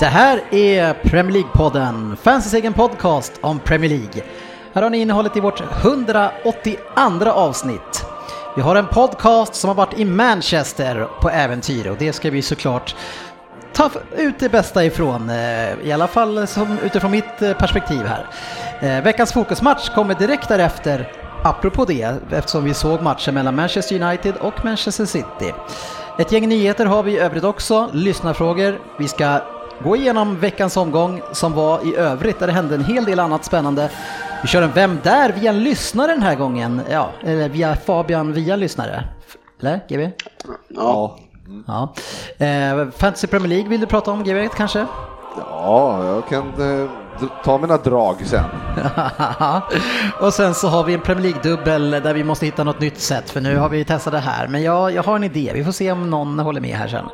Det här är Premier League-podden, fansens egen podcast om Premier League. Här har ni innehållet i vårt 182 avsnitt. Vi har en podcast som har varit i Manchester på äventyr och det ska vi såklart ta ut det bästa ifrån, eh, i alla fall som utifrån mitt eh, perspektiv här. Eh, veckans fokusmatch kommer direkt därefter, apropå det, eftersom vi såg matchen mellan Manchester United och Manchester City. Ett gäng nyheter har vi i övrigt också, lyssnarfrågor, vi ska gå igenom veckans omgång som var i övrigt där det hände en hel del annat spännande. Vi kör en Vem där? via en lyssnare den här gången. Ja, eller via Fabian via en lyssnare. Eller GB? Ja. Ja. Eh, Fantasy Premier League vill du prata om GB kanske? Ja, jag kan eh, ta mina drag sen. och sen så har vi en Premier League-dubbel där vi måste hitta något nytt sätt för nu har vi testat det här. Men jag, jag har en idé, vi får se om någon håller med här sen.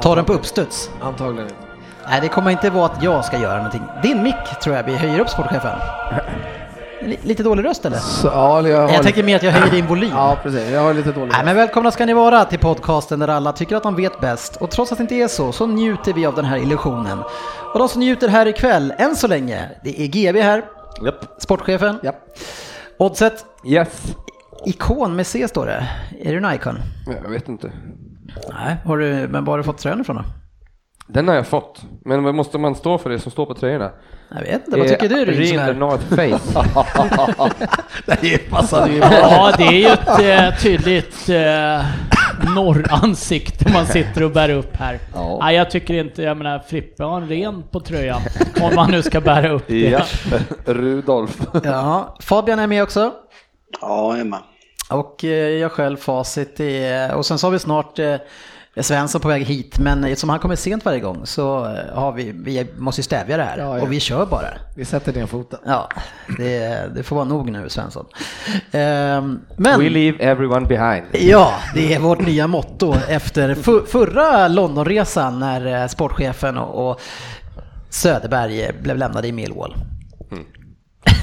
Ta den på uppstuds. Antagligen. Nej, det kommer inte vara att jag ska göra någonting. Din mick tror jag vi höjer upp sportchefen. Li- Lite dålig röst eller? Så, ja, jag, har Jag tänker mer att jag höjer din volym. Ja, precis. Jag har lite dålig Nej, men välkomna ska ni vara till podcasten där alla tycker att de vet bäst. Och trots att det inte är så, så njuter vi av den här illusionen. Och de som njuter här ikväll, än så länge, det är GB här, Japp. sportchefen. Ja. Oddset, Yes. ikon med C står det. Är du en ikon? Jag vet inte. Nej, har du, men var har du fått tröjan ifrån då? Den har jag fått. Men vad måste man stå för det som står på tröjorna? Jag vet inte, vad tycker du Ryn som Real är? North Face. Det passade ju Ja, det är ju ett eh, tydligt eh, norransikte man sitter och bär upp här. Ja. Nej, jag tycker inte, jag menar Frippe har en ren på tröjan. Om man nu ska bära upp det. Ja. Rudolf. Ja, Fabian är med också. Ja, jag är med. Och eh, jag själv, Facit. är- Och sen så har vi snart eh, Svensson på väg hit, men eftersom han kommer sent varje gång så eh, har vi, vi måste stävja det här. Ja, ja. Och vi kör bara. Vi sätter ner foten. Ja, det, det får vara nog nu Svensson. Ehm, men... We leave everyone behind. Ja, det är vårt nya motto efter förra Londonresan när eh, sportchefen och, och Söderberg eh, blev lämnade i Millwall.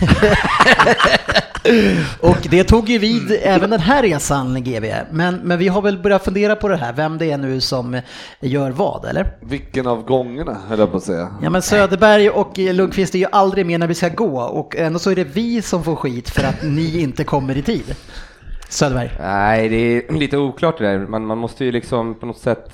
och det tog ju vid även den här resan GB. Men, men vi har väl börjat fundera på det här, vem det är nu som gör vad, eller? Vilken av gångerna, höll jag på att säga. Ja men Söderberg och Lundqvist är ju aldrig med när vi ska gå och ändå så är det vi som får skit för att ni inte kommer i tid. Söderberg. Nej, det är lite oklart det där. Man, man måste ju liksom på något sätt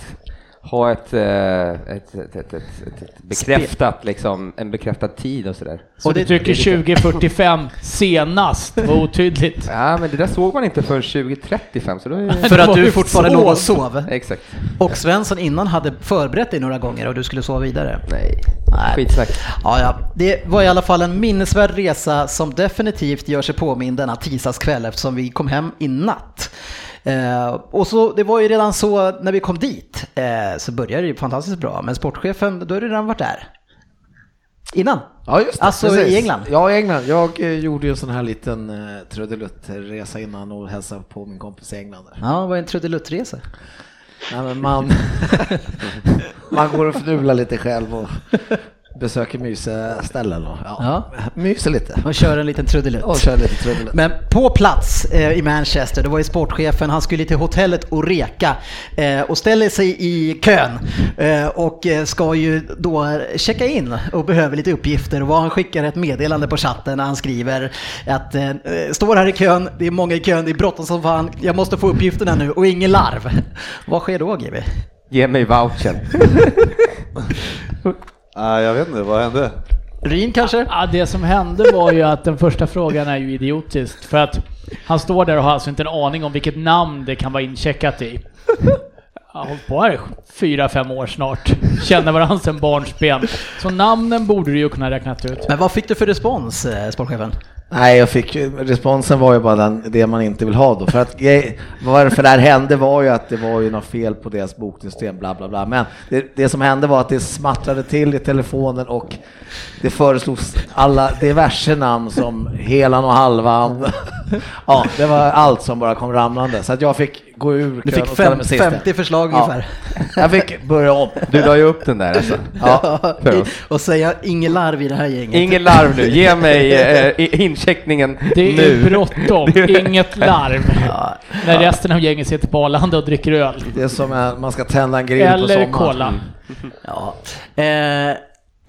ha ett, eh, ett, ett, ett, ett, ett bekräftat, liksom, en bekräftad tid och sådär. Så du tycker 2045 senast var otydligt? Ja, men det där såg man inte förrän 2035, så då är det... För Det att du fortfarande låg och sov. Exakt. Och Svensson innan hade förberett dig några gånger och du skulle sova vidare. Nej, Nej. skitsnack. Ja, ja. Det var i alla fall en minnesvärd resa som definitivt gör sig påmind denna tisdagskväll eftersom vi kom hem i natt. Eh, och så, det var ju redan så när vi kom dit eh, så började det ju fantastiskt bra. Men sportchefen, då har du redan varit där. Innan? Ja, just det. Alltså Precis. i England? Ja, i England. Jag eh, gjorde ju en sån här liten eh, trudeluttresa innan och hälsade på min kompis i England. Där. Ja, det var en trudeluttresa. Nej, men man, man går och fnular lite själv och besöker myseställen. Och, ja, Ja. Myser lite. Och kör en liten trudelutt. Och kör lite trudelutt. Men på plats eh, i Manchester, då var ju sportchefen, han skulle till hotellet Oreka eh, och ställer sig i kön eh, och eh, ska ju då checka in och behöver lite uppgifter och han skickar ett meddelande på chatten när han skriver att eh, står här i kön, det är många i kön, det är bråttom som fan, jag måste få uppgifterna nu och ingen larv. vad sker då GB? Ge mig vouchen. Nej, jag vet inte, vad hände? Ryn kanske? Ja, det som hände var ju att den första frågan är ju idiotisk. För att han står där och har alltså inte en aning om vilket namn det kan vara incheckat i. Jag har hållit på här i fyra, fem år snart. Känner varandra sedan barnsben. Så namnen borde du ju kunna räknat ut. Men vad fick du för respons, eh, sportchefen? Nej, jag fick ju- responsen var ju bara den, det man inte vill ha då. För att varför det här hände var ju att det var ju något fel på deras bokningssystem, bla bla bla. Men det, det som hände var att det smattrade till i telefonen och det föreslogs alla diverse namn som Helan och Halvan. Ja, det var allt som bara kom ramlande. Så att jag fick gå ur Du fick fem, mig sist. 50 förslag Ja. ungefär. Jag fick börja om. Du la ju upp den där alltså. Ja. För oss. och säga inget larv i det här gänget. Ingen larv nu, ge mig eh, incheckningen Det är nu. bråttom, inget larv. När resten av gänget sitter på Arlanda och dricker öl. Det är som att man ska tända en grill på Eller sommaren. cola. Ja. Eh,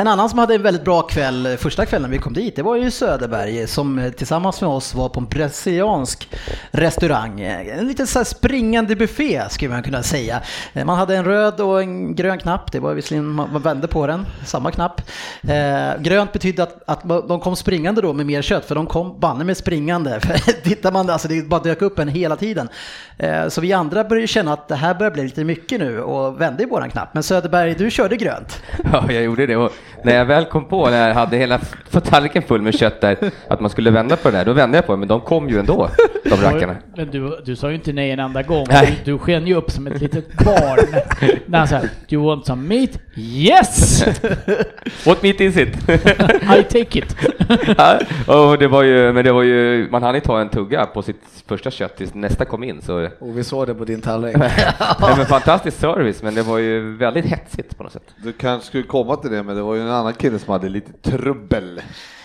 en annan som hade en väldigt bra kväll första kvällen vi kom dit, det var ju Söderberg som tillsammans med oss var på en brasiliansk restaurang. En liten så här springande buffé skulle man kunna säga. Man hade en röd och en grön knapp, det var visserligen, man vände på den, samma knapp. Eh, grönt betydde att, att de kom springande då med mer kött, för de kom banne med springande. För Tittar man, alltså det bara dök upp en hela tiden. Eh, så vi andra började känna att det här börjar bli lite mycket nu och vände i våran knapp. Men Söderberg, du körde grönt. Ja, jag gjorde det. Och när jag väl kom på, när jag hade hela tallriken full med kött där, att man skulle vända på det där, då vände jag på det, men de kom ju ändå, de rackarna. Men du, du sa ju inte nej en enda gång. Nej. Du, du sken ju upp som ett litet barn. När han sa Do you want some meat? Yes! Åt mitt i sitt. I take it. Ja, och det var ju, men det var ju, man hann ju ta en tugga på sitt första kött tills nästa kom in, så Och vi såg det på din tallrik. Nej, men fantastisk service, men det var ju väldigt hetsigt på något sätt. Du kanske skulle komma till det, men det var ju en annan kille som hade lite trubbel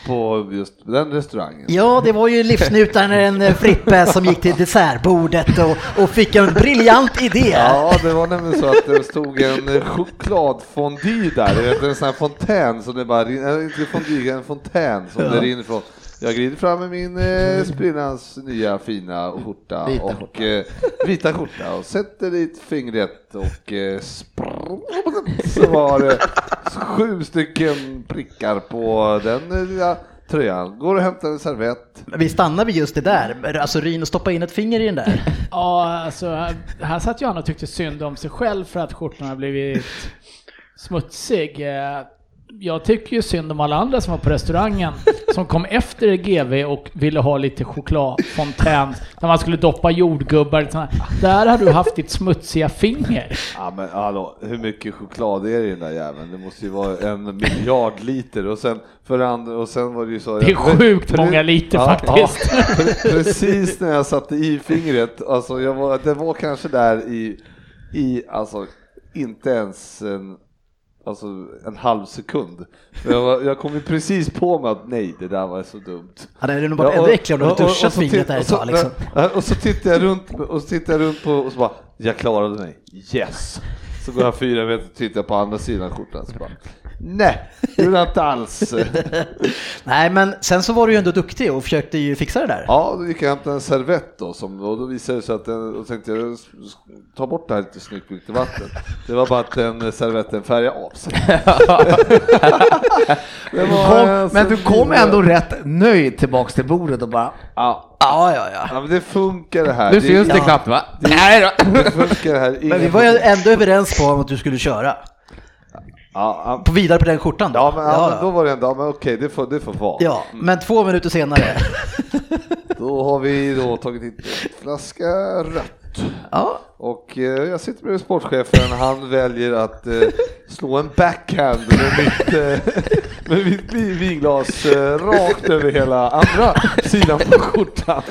på just den restaurangen. Ja, det var ju livsnjutaren eh, Frippe som gick till dessertbordet och, och fick en briljant idé. Ja, det var nämligen så att det stod en chokladfondue där, en sån här fontän som det bara rinner, inte fondue, en fontän som det rinner från. Jag glider fram med min eh, sprillans nya fina skjorta Vita och eh, vita skjorta och sätter dit fingret och eh, sprr- så var det sju stycken prickar på den eh, lilla tröjan. Går och hämtar en servett. Vi stannar vid just det där, alltså Ryn och stoppa in ett finger i den där. Ja, alltså här, här satt ju han och tyckte synd om sig själv för att skjortan har blivit smutsig. Jag tycker ju synd om alla andra som var på restaurangen som kom efter GV och ville ha lite chokladfontän där man skulle doppa jordgubbar. här. Där har du haft ditt smutsiga finger. Ja men hallå, hur mycket choklad är det i den där jäveln? Det måste ju vara en miljard liter och sen för andra, och sen var det ju så. Det är sjukt många liter faktiskt. Ja, pre- precis när jag satte i fingret, alltså jag var, det var kanske där i, i alltså inte ens en, alltså en halv sekund. Jag, var, jag kom ju precis på mig att nej, det där var så dumt. Ja, det är nog bara Ja, ännu och- äckligare om du hade duschat titt- där ett tag liksom. Och så tittar jag runt och så tittar jag runt på och så bara, jag klarade mig. Yes! Så går jag fyra meter och tittar på andra sidan skjortan så bara, nej, det gjorde jag inte alls. Nej, men sen så var du ju ändå duktig och försökte ju fixa det där. Ja, då gick jag och hämtade en servett då, som, och då visade det sig att den, och tänkte jag ta bort det här lite snyggt lite vatten. Det var bara att den servetten färgade av sig. Det men så du kom ändå rätt nöjd tillbaks till bordet och bara Ja, Ja, ja, ja. ja men det funkar det här. Nu syns det ja. knappt va? Nej då! Det funkar det här. Men vi var ju ändå överens på att du skulle köra. Ja, På vidare på den skjortan då. ja, men, ja, men då var det ändå, men okej, det får, det får vara. ja, men två minuter senare. Då har vi då tagit en flaska rött. Ja, Och eh, jag sitter bredvid sportchefen, han väljer att eh, slå en backhand med mitt, eh, med mitt vi- vinglas eh, rakt över hela andra sidan på skjortan.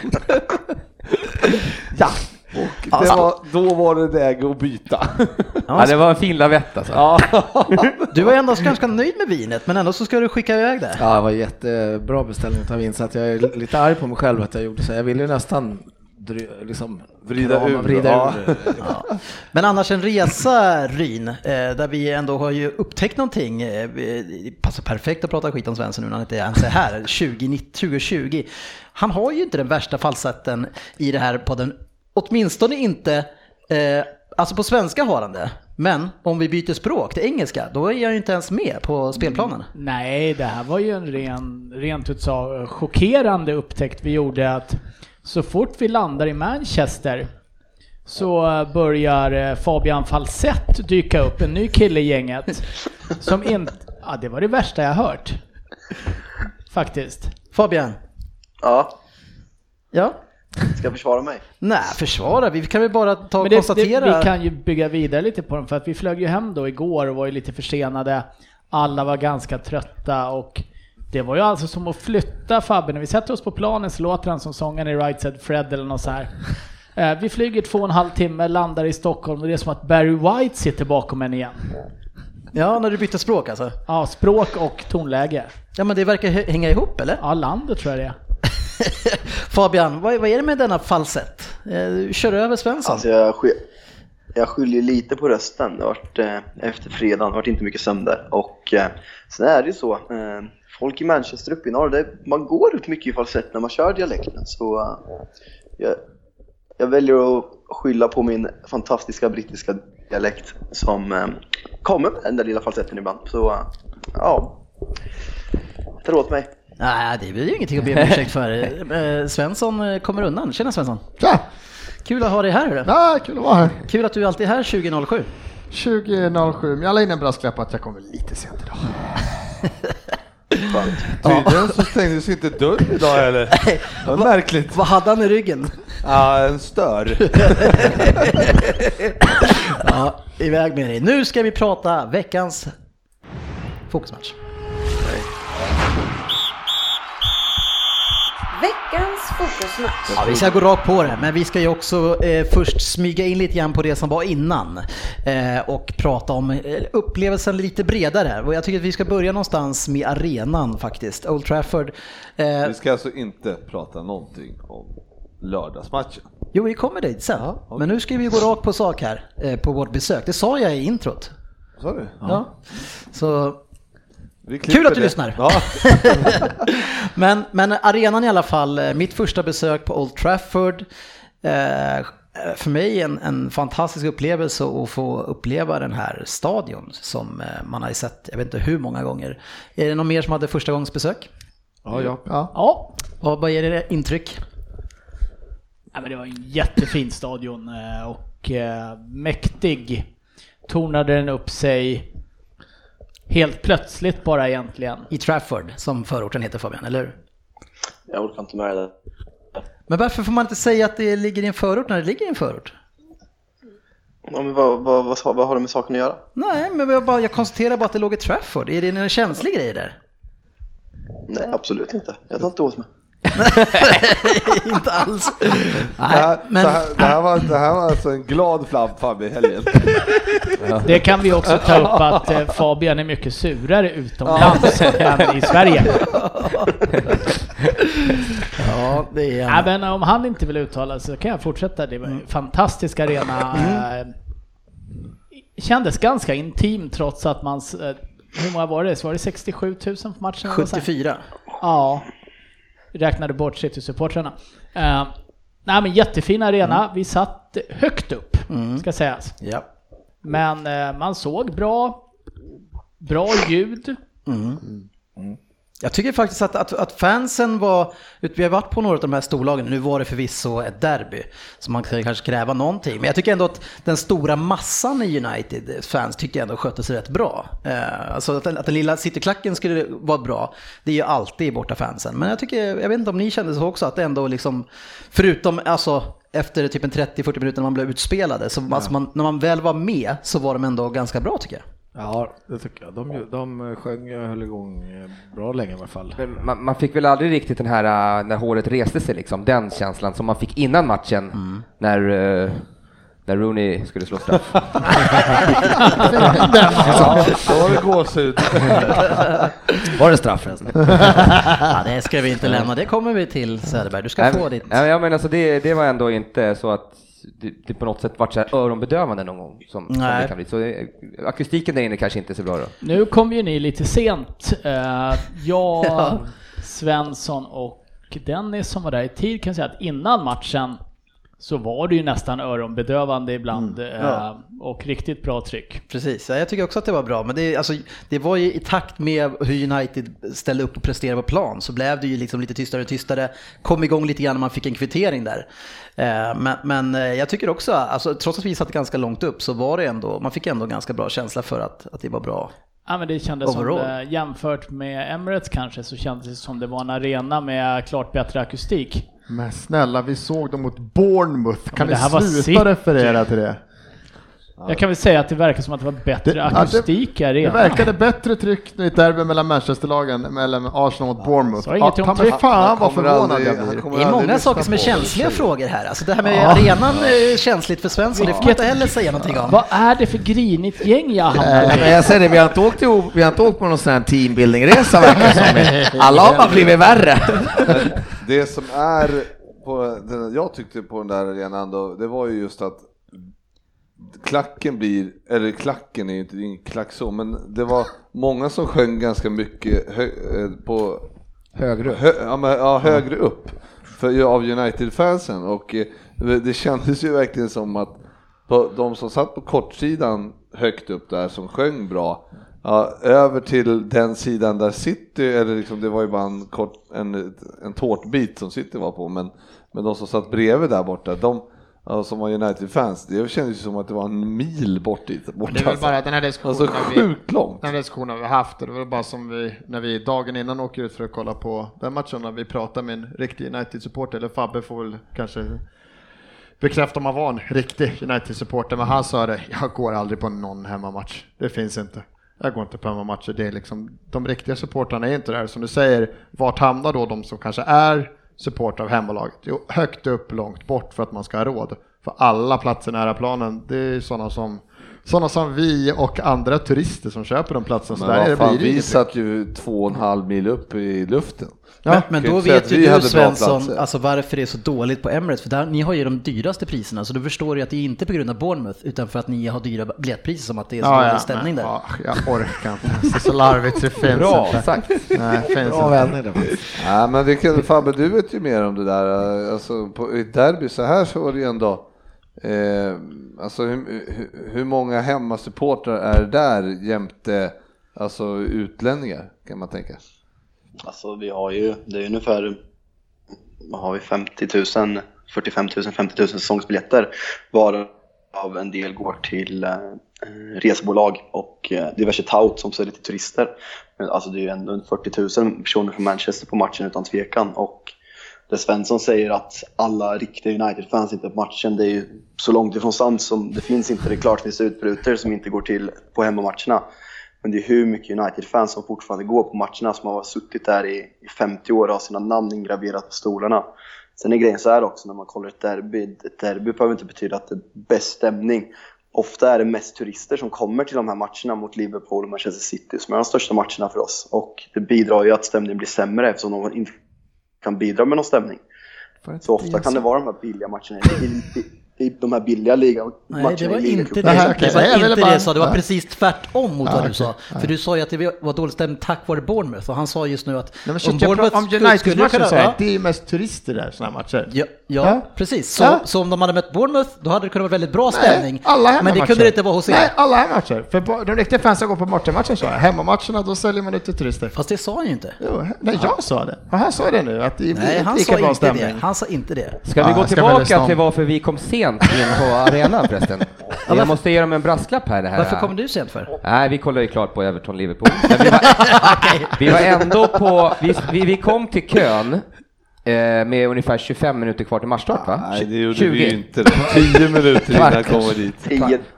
ja, och det var, då var det läge att byta. Ja, det var en fin lavett alltså. ja. du var ändå ganska nöjd med vinet, men ändå så ska du skicka iväg det. Ja, det var jättebra beställning av vin så att jag är lite arg på mig själv att jag gjorde så. Jag ville ju nästan liksom Vrida krama- ur, vrida ja. ur. Ja. Men annars en resa, Ryn, eh, där vi ändå har ju upptäckt någonting. eh, Det passar perfekt att prata skit om Svensson nu när han inte ens är här, 20, 2020. Han har ju inte den värsta falsetten i det här podden, åtminstone inte, eh, alltså på svenska har han det. Men om vi byter språk till engelska, då är jag ju inte ens med på spelplanen. Nej, det här var ju en ren, rent ut sagt chockerande upptäckt vi gjorde att så fort vi landar i Manchester så börjar eh, Fabian Falsett dyka upp, en ny kille i gänget. Som inte... Ja, det var det värsta jag hört. Faktiskt. Fabian, Ja, Ja. Ska jag försvara mig? Nej, försvara. Vi kan väl bara ta och det, konstatera. det, vi kan ju bygga vidare lite på dem för att vi flög ju hem då igår och var ju lite försenade. Alla var ganska trötta och det var ju alltså som att flytta Fabbe. När vi sätter oss på planen så låter han som sångaren i Right Said Fred eller något så här. Eh, Vi flyger två och en halv timme, landar i Stockholm och det är som att Barry White sitter bakom en igen. Ja, när du bytte språk alltså. Ja, språk och tonläge. Ja, men det verkar hä- hänga ihop, eller? Ja, landet tror jag det är. Fabian, vad, vad är det med denna falsett? Eh, du kör över Svensson. Alltså jag, jag skyller lite på rösten. Det har varit, eh, efter fredagen, det har varit inte mycket sömn där. Och eh, sen är det ju så, eh, folk i Manchester uppe i norr, det, man går upp mycket i falsett när man kör dialekten. Så eh, jag, jag väljer att skylla på min fantastiska brittiska dialekt som eh, kommer med den där lilla falsetten ibland. Så eh, ja, tar åt mig. Nej, det blir ju ingenting att be om ursäkt för. Eh, Svensson eh, kommer undan. Tjena Svensson! Tja! Kul att ha dig här. hörru. Ja, kul att vara här. Kul att du alltid är här 2007. 20.07, men jag la in en brasklapp att jag kommer lite sent idag. Tydligen så stängdes inte dörren idag heller. Vad märkligt. Vad hade han i ryggen? Ja, en stör. Ja, iväg med dig. Nu ska vi prata veckans fokusmatch. Veckans fokusmatch. Ja, vi ska gå rakt på det, men vi ska ju också eh, först smyga in lite grann på det som var innan eh, och prata om eh, upplevelsen lite bredare. Och jag tycker att vi ska börja någonstans med arenan faktiskt, Old Trafford. Eh, Vi ska alltså inte prata någonting om lördagsmatchen. jo, vi kommer dit sen. Men nu ska vi gå rakt på sak här eh, på vårt besök. Det sa jag i introt. Sa du? Ja. Så Vi Kul att du det. lyssnar. Ja. men, men arenan i alla fall, eh, mitt första besök på Old Trafford. Eh, för mig en, en fantastisk upplevelse att få uppleva den här stadion som eh, man har sett, jag vet inte hur många gånger. Är det någon mer som hade första gångs besök? Ja, ja. ja. Ja, Vad, vad är det intryck? Ja, men det var en jättefin stadion eh, och mäktig. Tornade den upp sig helt plötsligt bara egentligen. I Trafford, som förorten heter Fabian, eller hur? Jag orkar inte med det. Men varför får man inte säga att det ligger i en förort när det ligger i en förort? Ja, men vad, vad, vad, vad har det med saken att göra? Nej, men jag, bara, jag konstaterar bara att det låg i Trafford. Är det en känslig grej där? Nej, absolut inte. Jag tar inte åt mig. Inte alls. Det, här, Nej, men... det, här, det, här var, det här var alltså en glad flabb i helgen. Det kan vi också ta upp att eh, Fabian är mycket surare utomlands än i Sverige. Ja, det är Ja, men om han inte vill uttala sig så kan jag fortsätta. Det var en fantastisk arena. Eh, Kändes ganska intim trots att man... eh, Hur många var det? Så var det 67 000 på matchen? eller något sånt? 74. Ja. Räknade bort City-supportrarna. Uh, nej men jättefin arena. Vi satt högt upp, ska sägas. Ja. Men eh, man såg bra, bra ljud. Jag tycker faktiskt att, att, att fansen var, vi har varit på några av de här storlagen, nu var det förvisso ett derby, så man kan kanske kräva någonting. Men jag tycker ändå att den stora massan i United fans tyckte jag ändå skötte sig rätt bra. Eh, alltså att, den- att den lilla cityklacken skulle vara bra, det är ju alltid borta fansen. Men jag tycker, jag vet inte om ni kände så också, att det ändå liksom, förutom alltså efter typ en 30-40 minuter när man blev utspelade, så alltså man, när man väl var med så var de ändå ganska bra tycker jag. Ja, det tycker jag. De, de sjöng och höll igång eh, bra länge i alla fall. Men Man, man fick väl aldrig riktigt den här när håret reste sig liksom, den känslan som man fick innan matchen när, äh, när Rooney skulle slå straff. Då var det gåshud. Var det straff förresten? Ja, det ska vi inte lämna, det kommer vi till Söderberg. Du ska Nej, få ditt... Nej, men alltså det, det var ändå inte så att det, det på något sätt vart så här öronbedövande någon gång som, som det kan bli. Så eh, akustiken där inne kanske inte är så bra då. Nu kom ju ni lite sent. Eh, jag, Ja. Svensson och Dennis som var där i tid kan säga att innan matchen så var det ju nästan öronbedövande ibland eh, och riktigt bra tryck. Precis, ja, jag tycker också att det var bra. Men det, alltså, det var ju i takt med hur United ställde upp och presterade på plan så blev det ju liksom lite tystare och tystare. Kom igång lite grann när man fick en kvittering där. Eh, Men, men eh, jag tycker också, alltså, trots att vi satt ganska långt upp så var det ändå, man fick ändå ganska bra känsla för att, att det var bra. Ja, men det kändes som Overall. det, jämfört med Emirates kanske så kändes det som det var en arena med klart bättre akustik. Men snälla, vi såg dem mot Bournemouth. Kan här var sluta referera till det? Jag kan väl säga att det verkar som att det var bättre Det- ja, det- akustik i Det verkade bättre tryck i ett derby mellan Manchesterlagen, mellan Arsenal mot Bournemouth. sa inget om ta fan vad förvånad jag blir. Det är många saker som är känsliga frågor här. Alltså det här med arenan är känsligt för Svensson, det får man inte heller säga någonting om. Vad är det för grinigt gäng jag Nej, men jag säger det, vi har inte åkt, ihop, vi har inte åkt på någon sån här teambuilding-resa verkar som. Alla har bara blivit värre. Det som är, på den, jag tyckte på den där arenan då, det var ju just att klacken blir, eller klacken är ju inte ingen klack så, men det var många som sjöng ganska mycket hö, eh, på Högre upp. hö, ja, men, ja, högre upp. För, av United-fansen. Och eh, det kändes ju verkligen som att på, de som satt på kortsidan högt upp där som sjöng bra Ja, över till den sidan där City, eller liksom det var ju bara en, kort, en, en tårtbit som City var på, men, men de som satt bredvid där borta, de ja, som var United-fans, det kändes ju som att det var en mil bort dit. Bort, Det är väl bara den här diskussionen alltså vi- sjukt långt. Den här diskussionen vi haft, och det var bara som vi, när vi dagen innan åker ut för att kolla på den matchen, när vi pratar med en riktig United-supporter, eller Fabbe får väl kanske bekräfta om han var en riktig United-supporter, men han sa det, jag går aldrig på någon hemmamatch, det finns inte. Jag går inte på hemmamatcher, det är liksom, de riktiga supportrarna är inte där. Som du säger, vart hamnar då de som kanske är supportrar av hemmalaget? Jo, högt upp, långt bort för att man ska ha råd. För alla platser nära planen, det är sådana som sådana som vi och andra turister som köper de platserna. Men vad fan, vi satt ju två och en halv mil upp i luften. Men, men kan då vet ju du Svensson alltså varför det är så dåligt på Emirates, för där, ni har ju de dyraste priserna, så du förstår ju att det är inte på grund av Bournemouth, utan för att ni har dyra biljettpriser som att det är så dålig stämning men, där. Ja, jag orkar inte. Det är så larvigt så det finns Bra inte. sagt. Nej, det finns Bra vänner det. Ja, men det kan, Fabbe, du vet ju mer om det där. Alltså, på, I derby så här så var det ju ändå, eh, alltså hur, hur, hur många hemmasupportrar är där jämte alltså, utlänningar kan man tänka? Alltså vi har ju, det är ungefär, vad har vi, 50 000, 45 000, 50 000 säsongsbiljetter varav en del går till eh, resebolag och eh, diverse tout som säljer till turister. Alltså det är ju ändå 40 000 personer från Manchester på matchen utan tvekan och det Svensson säger att alla riktiga United-fans inte är på matchen, det är ju så långt ifrån sant som det finns inte. Det är klart det finns utbrytare som inte går till på hemmamatcherna. Men det är hur mycket United-fans som fortfarande går på matcherna som har suttit där i, i 50 år och har sina namn ingraverat på stolarna. Sen är grejen så här också när man kollar ett derby, ett derby behöver inte betyda att det är bäst stämning. Ofta är det mest turister som kommer till de här matcherna mot Liverpool och Manchester City som är de största matcherna för oss. Och det bidrar ju att stämningen blir sämre eftersom de inte kan bidra med någon stämning. Så ofta kan det vara de här billiga matcherna i, de här billiga ligan, Nej, det var inte det, Det här, var Nej, jag inte bara- det jag sa, det var Nej. precis tvärtom mot Ja, vad du okej. sa. För du sa ju att det var dålig stämning tack vare Bournemouth och han sa just nu att Nej, men om jag Bournemouth om skulle- skulle United-matchen kunna- ja, det är mest turister där, sådana matcher. Ja, ja, Ja. precis. Så, Ja. så om de hade mött Bournemouth, då hade det kunnat vara väldigt bra stämning. Nej, alla men det kunde det inte vara hos er. Nej, alla hemmamatcher. För bo- de riktiga fansen går på bortamatchen så. Hemmamatcherna, då säljer man ut till turister. Fast det sa han ju inte. Jo, nej, jag sa det. Och han sa det nu, att det blir Nej, han lika sa bra inte stämning. det. Han sa inte det. Ska vi gå jag tillbaka till varför vi kom sent in på arenan förresten? Jag måste ge dem en brasklapp här. Det här. Varför kom du sent för? Nej, vi kollade ju klart på Everton-Liverpool. Vi, var, vi var ändå på, vi, vi, vi kom till kön eh, med ungefär 25 minuter kvar till matchstart va? Nej, det gjorde 20. vi ju inte. 10 minuter innan jag kommer dit.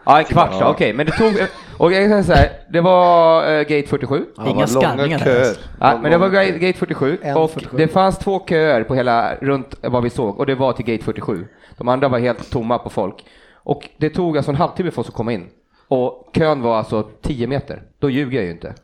Ja, en kvart, ja. okej. Men det tog, och jag kan säga så här, det var eh, gate 47. Det var Inga här. köer. alltså. Ja, men det var gate gate 47 En och 47. det fanns två köer på hela, runt vad vi såg och det var till gate 47. De andra var helt tomma på folk. Och det tog alltså en halvtimme för oss att komma in. Och kön var alltså 10 meter. Då ljuger jag ju inte.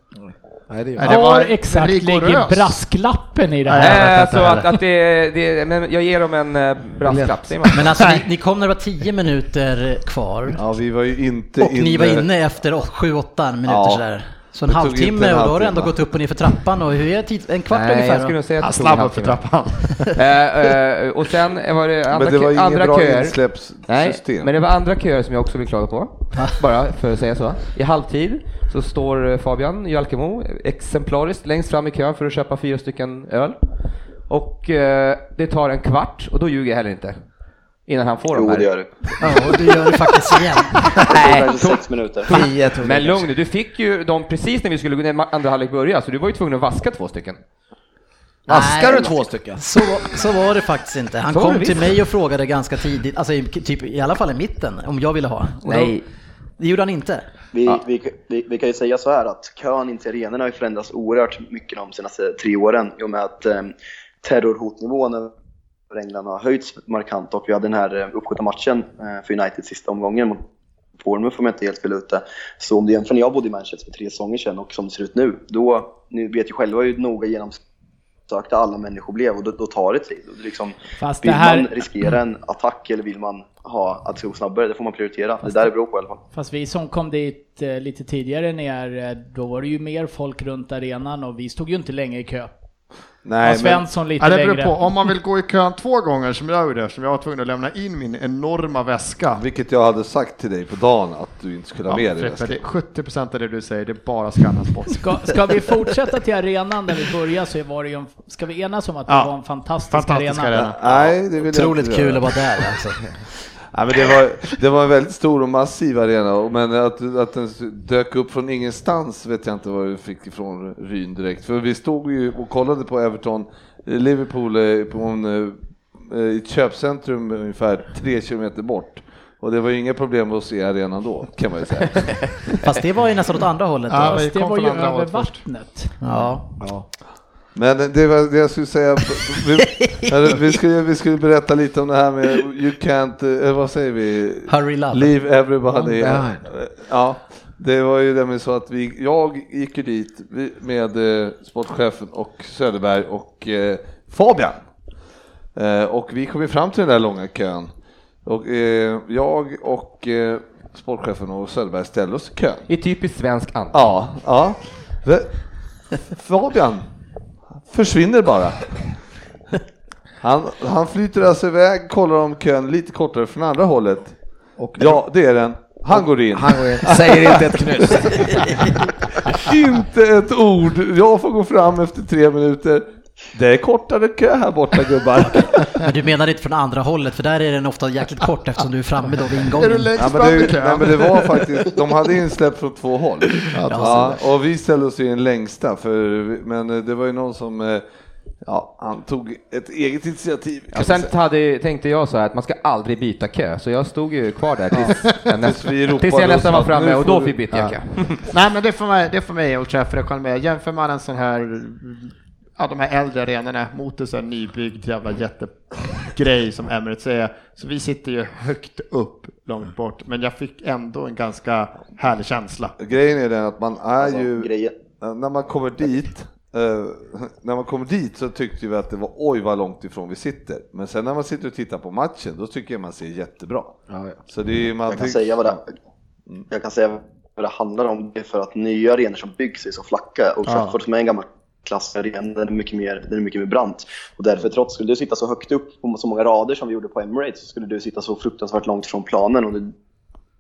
Nej, det var exakt ligger rigoröst. brasklappen i det här? inte så att, att det, det, men jag ger dem en eh, brasklapp. Men alltså, ni, ni kom när det var 10 minuter kvar. Ja, vi var ju inte Och ni var inne efter 7-8 minuter Ja. sådär. Så en Det halvtimme en och då har du ändå gått upp och ner för trappan och hur är tid? En kvart Nej, jag ungefär? skulle då? nog säga att det tog en snabb upp för trappan. Eh, eh, och sen var det andra, Men det var andra bra köer. Nej, men det var andra köer som jag också vill klaga på. Bara för att säga så. I halvtid så står eh, Fabian Jalkemo exemplariskt längst fram i kön för att köpa fyra stycken öl. Och eh, det tar en kvart och då ljuger jag heller inte. Innan han får de Jo, här. det gör du. Ja, och det gör det faktiskt igen. Nej. Sex minuter. Tio tog Men lugn nu, du fick ju dem precis när vi skulle gå när andra halvlek började, så du var ju tvungen att vaska två stycken. Vaskar du två stycken? Så, så var det faktiskt inte. Han Så kom till mig och frågade ganska tidigt, alltså i, typ, i alla fall i mitten, om jag ville ha. Och Nej. Då, det gjorde han inte. Vi, vi, vi, vi kan ju säga så här att kön in till arenorna har ju förändrats oerhört mycket de senaste tre åren i och med att eh, terrorhotnivån över England har höjts markant och vi hade den här eh, uppskjutna matchen eh, för United sista omgången mot Bournemouth om jag inte är helt fel ute. Så om du jämför när jag bodde i Manchester för tre säsonger sedan och som det ser ut nu, då, ni vet ju själva hur noga genomsökta alla människor blev och då, då tar det tid. Och det är liksom, Fast vill det här- man riskera en attack eller vill man ha att det går snabbare? Det får man prioritera. Det där det beror på i alla fall. Fast vi som kom dit eh, lite tidigare än er, eh, då var det ju mer folk runt arenan och vi stod ju inte länge i kö. Nej, och Svensson lite Ja, det beror längre. på. Om man vill gå i kön två gånger som jag gjorde, som jag var tvungen att lämna in min enorma väska. Vilket jag hade sagt till dig på dagen att du inte skulle ha med dig. Det- 70% av det du säger, det är bara skannas bort. Ska, ska vi fortsätta till arenan där vi börjar så var det ju en, ska vi enas om att det Ja. var en fantastisk, Fantastisk arena? arena. Nej, det vill jag Otroligt inte kul att vara där alltså. Nej, men det, var, det var en väldigt stor och massiv arena, och- men att, att den dök upp från ingenstans vet jag inte vad vi fick ifrån Ryn direkt. För vi stod ju och kollade på Everton, Liverpool eh, på en, eh, i ett köpcentrum ungefär tre kilometer bort. Och det var ju inga problem att se arenan då, kan man ju säga. Fast det var ju nästan åt andra hållet. Ja, det kom var från ju andra över vattnet. Ja. Men det var det jag skulle säga, vi, vi, skulle, vi skulle berätta lite om det här med you can't, eh, vad säger vi? Hurry love. Leave everybody. behind. Ja, det var ju nämligen så att vi, jag gick ju dit med eh, sportchefen och Söderberg och eh, Fabian. Och vi kom ju fram till den där långa kön. Och jag och sportchefen och Söderberg ställde oss i kön. I typiskt svensk anda. Ja, ja. Fabian försvinner bara. Han, han flyter alltså iväg, kollar om kön lite kortare från andra hållet. Och Ja, det är den. Han går in. Han går in, säger inte ett knyst. Inte ett ord. Jag får gå fram efter tre minuter. Det är kortare kö här borta gubbar. Men du menar inte från andra hållet, för där är den ofta jäkligt kort eftersom du är framme då vid Är du ingången. längst Ja, men, fram i det, nej, kön? men det var faktiskt, de hade insläpp från två håll. Ja, och vi ställde oss i den längsta, för, men eh, det var ju någon som, eh, ja, han tog ett eget initiativ. man sen hade, tänkte jag så här att man ska aldrig byta kö, så jag stod ju kvar där tills, jag, näst, tills jag nästan var att framme och då fick byta jag kö. Nej men det får mig, det får mig Old Trafford att hålla med. Jämför man en sån här, ja de här äldre arenorna mot en sån här nybyggd jävla jättegrej som Emirates är. Så vi sitter ju högt upp, långt bort. Men jag fick ändå en ganska härlig känsla. Grejen är den att man är Alltså, ju, grejen. när man kommer dit, eh, när man kommer dit så tyckte vi att det var oj vad långt ifrån vi sitter. Men sen när man sitter och tittar på matchen, då tycker jag man ser jättebra. Så det är, man Jag kan tyck- säga vad det, jag kan säga vad det handlar om. Det är för att nya arenor som byggs är så flacka och Trafford som är en gammal klassarena, den är mycket mer, den är mycket mer brant. Och därför trots, skulle du sitta så högt upp på så många rader som vi gjorde på Emirates så skulle du sitta så fruktansvärt långt från planen och det,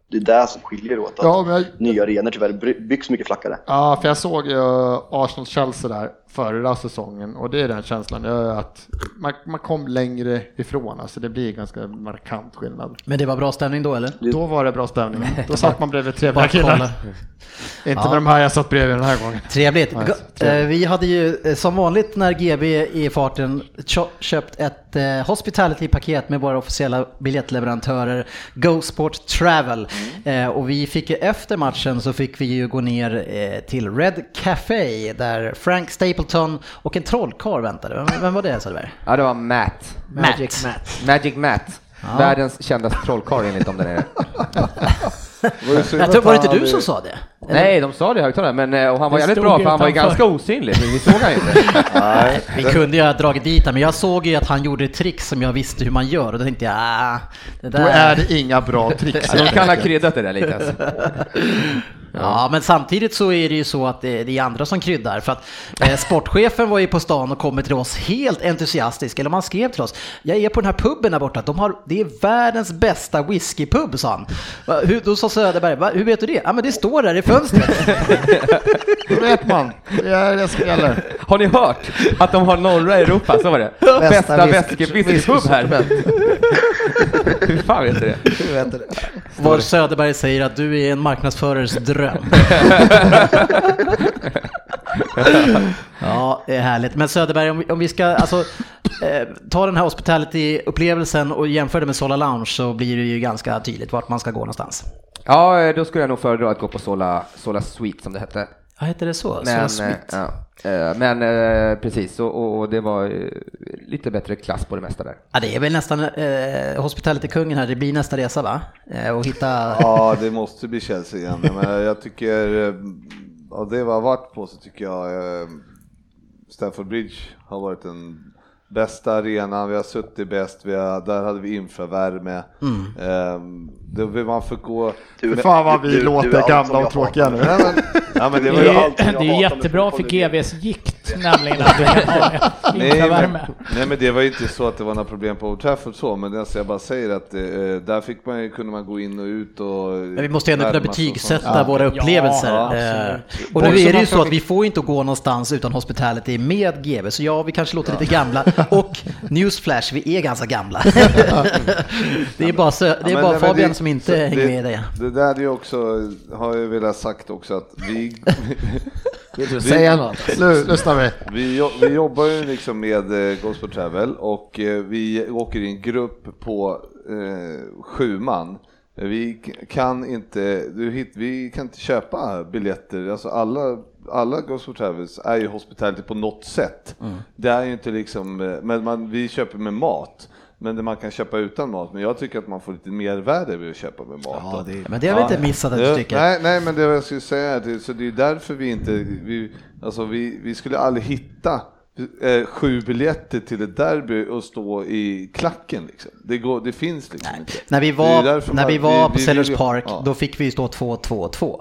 det är det som skiljer åt att Ja, jag, nya arenor tyvärr by- byggs mycket flackare. ja, för jag såg ju Arsenal-Chelsea där förra säsongen och det är den känslan, att man, man kom längre ifrån, alltså det blir ganska markant skillnad. Men det var bra stämning då eller? Då var det bra stämning. Då satt man bredvid trevliga killar. Inte med de här jag satt bredvid den här gången. Trevligt. Ja, Go- eh, Vi hade ju eh, som vanligt när GB är i farten kö- köpt ett eh, hospitality-paket med våra officiella biljettleverantörer Go Sport Travel. Eh, och vi fick ju efter matchen så fick vi ju gå ner till Red Café där Frank Stapleton och en trollkarl väntade. Vem, vem var det Söderberg? Ja, det var Matt. Magic Matt. Magic Matt. Världens kändaste trollkarl enligt dem där nere. var Jag tror, var det inte du som sa det? Nej, de sa det i högtalaren, men eh, och han var Det jävligt bra för han var ju ganska osynlig, men vi såg han inte. Nej, Vi kunde ju ha dragit dit men jag såg ju att han gjorde ett trick som jag visste hur man gör och då tänkte jag, ah, det där... Då är det inga bra tricks. De kan ha kryddat det där lite alltså. Ja, men samtidigt så är det ju så att det, är andra som kryddar. För att eh, sportchefen var ju på stan och kom till oss helt entusiastisk. Eller man skrev till oss, jag är på den här puben där borta, de har, det är världens bästa whiskypub, sa han. Hur, då sa Söderberg, Va, hur vet du det? Ja, men det står där i fönstret. Då vet man. Det är det som gäller. Har ni hört att de har norra Europa, så var det? Bästa whiskypub här. Hur fan vet du det? Vet det. Var Söderberg säger att du är en marknadsförares dröm. ja, det är härligt. Men Söderberg, om vi, om vi ska alltså, eh, ta den här hospitality-upplevelsen och jämföra det med Sola Lounge så blir det ju ganska tydligt vart man ska gå någonstans. Ja, då skulle jag nog föredra att gå på Sola, Sola Suite som det hette. Ja, heter det så? Men, Sola eh, Suite? ja, eh, men eh, precis, och, och, det var eh, lite bättre klass på det mesta där. Ja, det är väl nästan eh, hospitality-kungen här, det blir nästa resa va? Eh, och hitta... Ja, det måste bli Chelsea igen. Men jag tycker, eh, av det vi har varit på så tycker jag eh, Stamford Bridge har varit den bästa arenan, vi har suttit bäst, vi har, där hade vi infravärme. Mm. det vill man gå... Du, Fan vad vi du- du låter allt gamla och tråkiga nu. Nej, men, ja, men det Det var ju allt. det är jättebra för. GVs gikt, nämligen att vi kan ha Nej infravärme. men, nej men det var ju inte så att det var några problem på Old Trafford så, men alltså jag bara säger att eh, där fick man kunde man gå in och ut och... Men vi måste ändå kunna betygsätta sånt. våra upplevelser. Ja, Eh, och nu är det ju så att vi får inte gå någonstans utan hospitality med GV, så ja, vi kanske låter lite gamla. Och newsflash, vi är ganska gamla. det är bara, det är Ja, men- bara nej, Fabian det- som inte så hänger med i det. Det där är också, har jag velat sagt också att vi, Vill du säga något? Nu lyssnar vi. vi, jo- vi jobbar ju liksom med eh, Ghost for Travel och eh, vi åker i en grupp på eh, sju man. Vi kan inte, du hit, vi kan inte köpa biljetter, alltså alla, alla Ghost for Travels är ju hospitality på något sätt. Det är ju inte liksom, eh, men man, vi köper med mat. Men det man kan köpa utan mat, men jag tycker att man får lite mervärde vid att köpa med mat. Ja, det är... Men det har vi inte missat att du tycker. Nej, nej, men det jag skulle säga är att- så det är därför vi inte, vi, alltså vi, vi skulle aldrig hitta sju biljetter till ett derby och stå i klacken liksom. Det, går, det finns liksom inte. När vi var, när man- vi var på vi Sellers vill ju- Park, ja. då fick vi ju stå 2-2-2.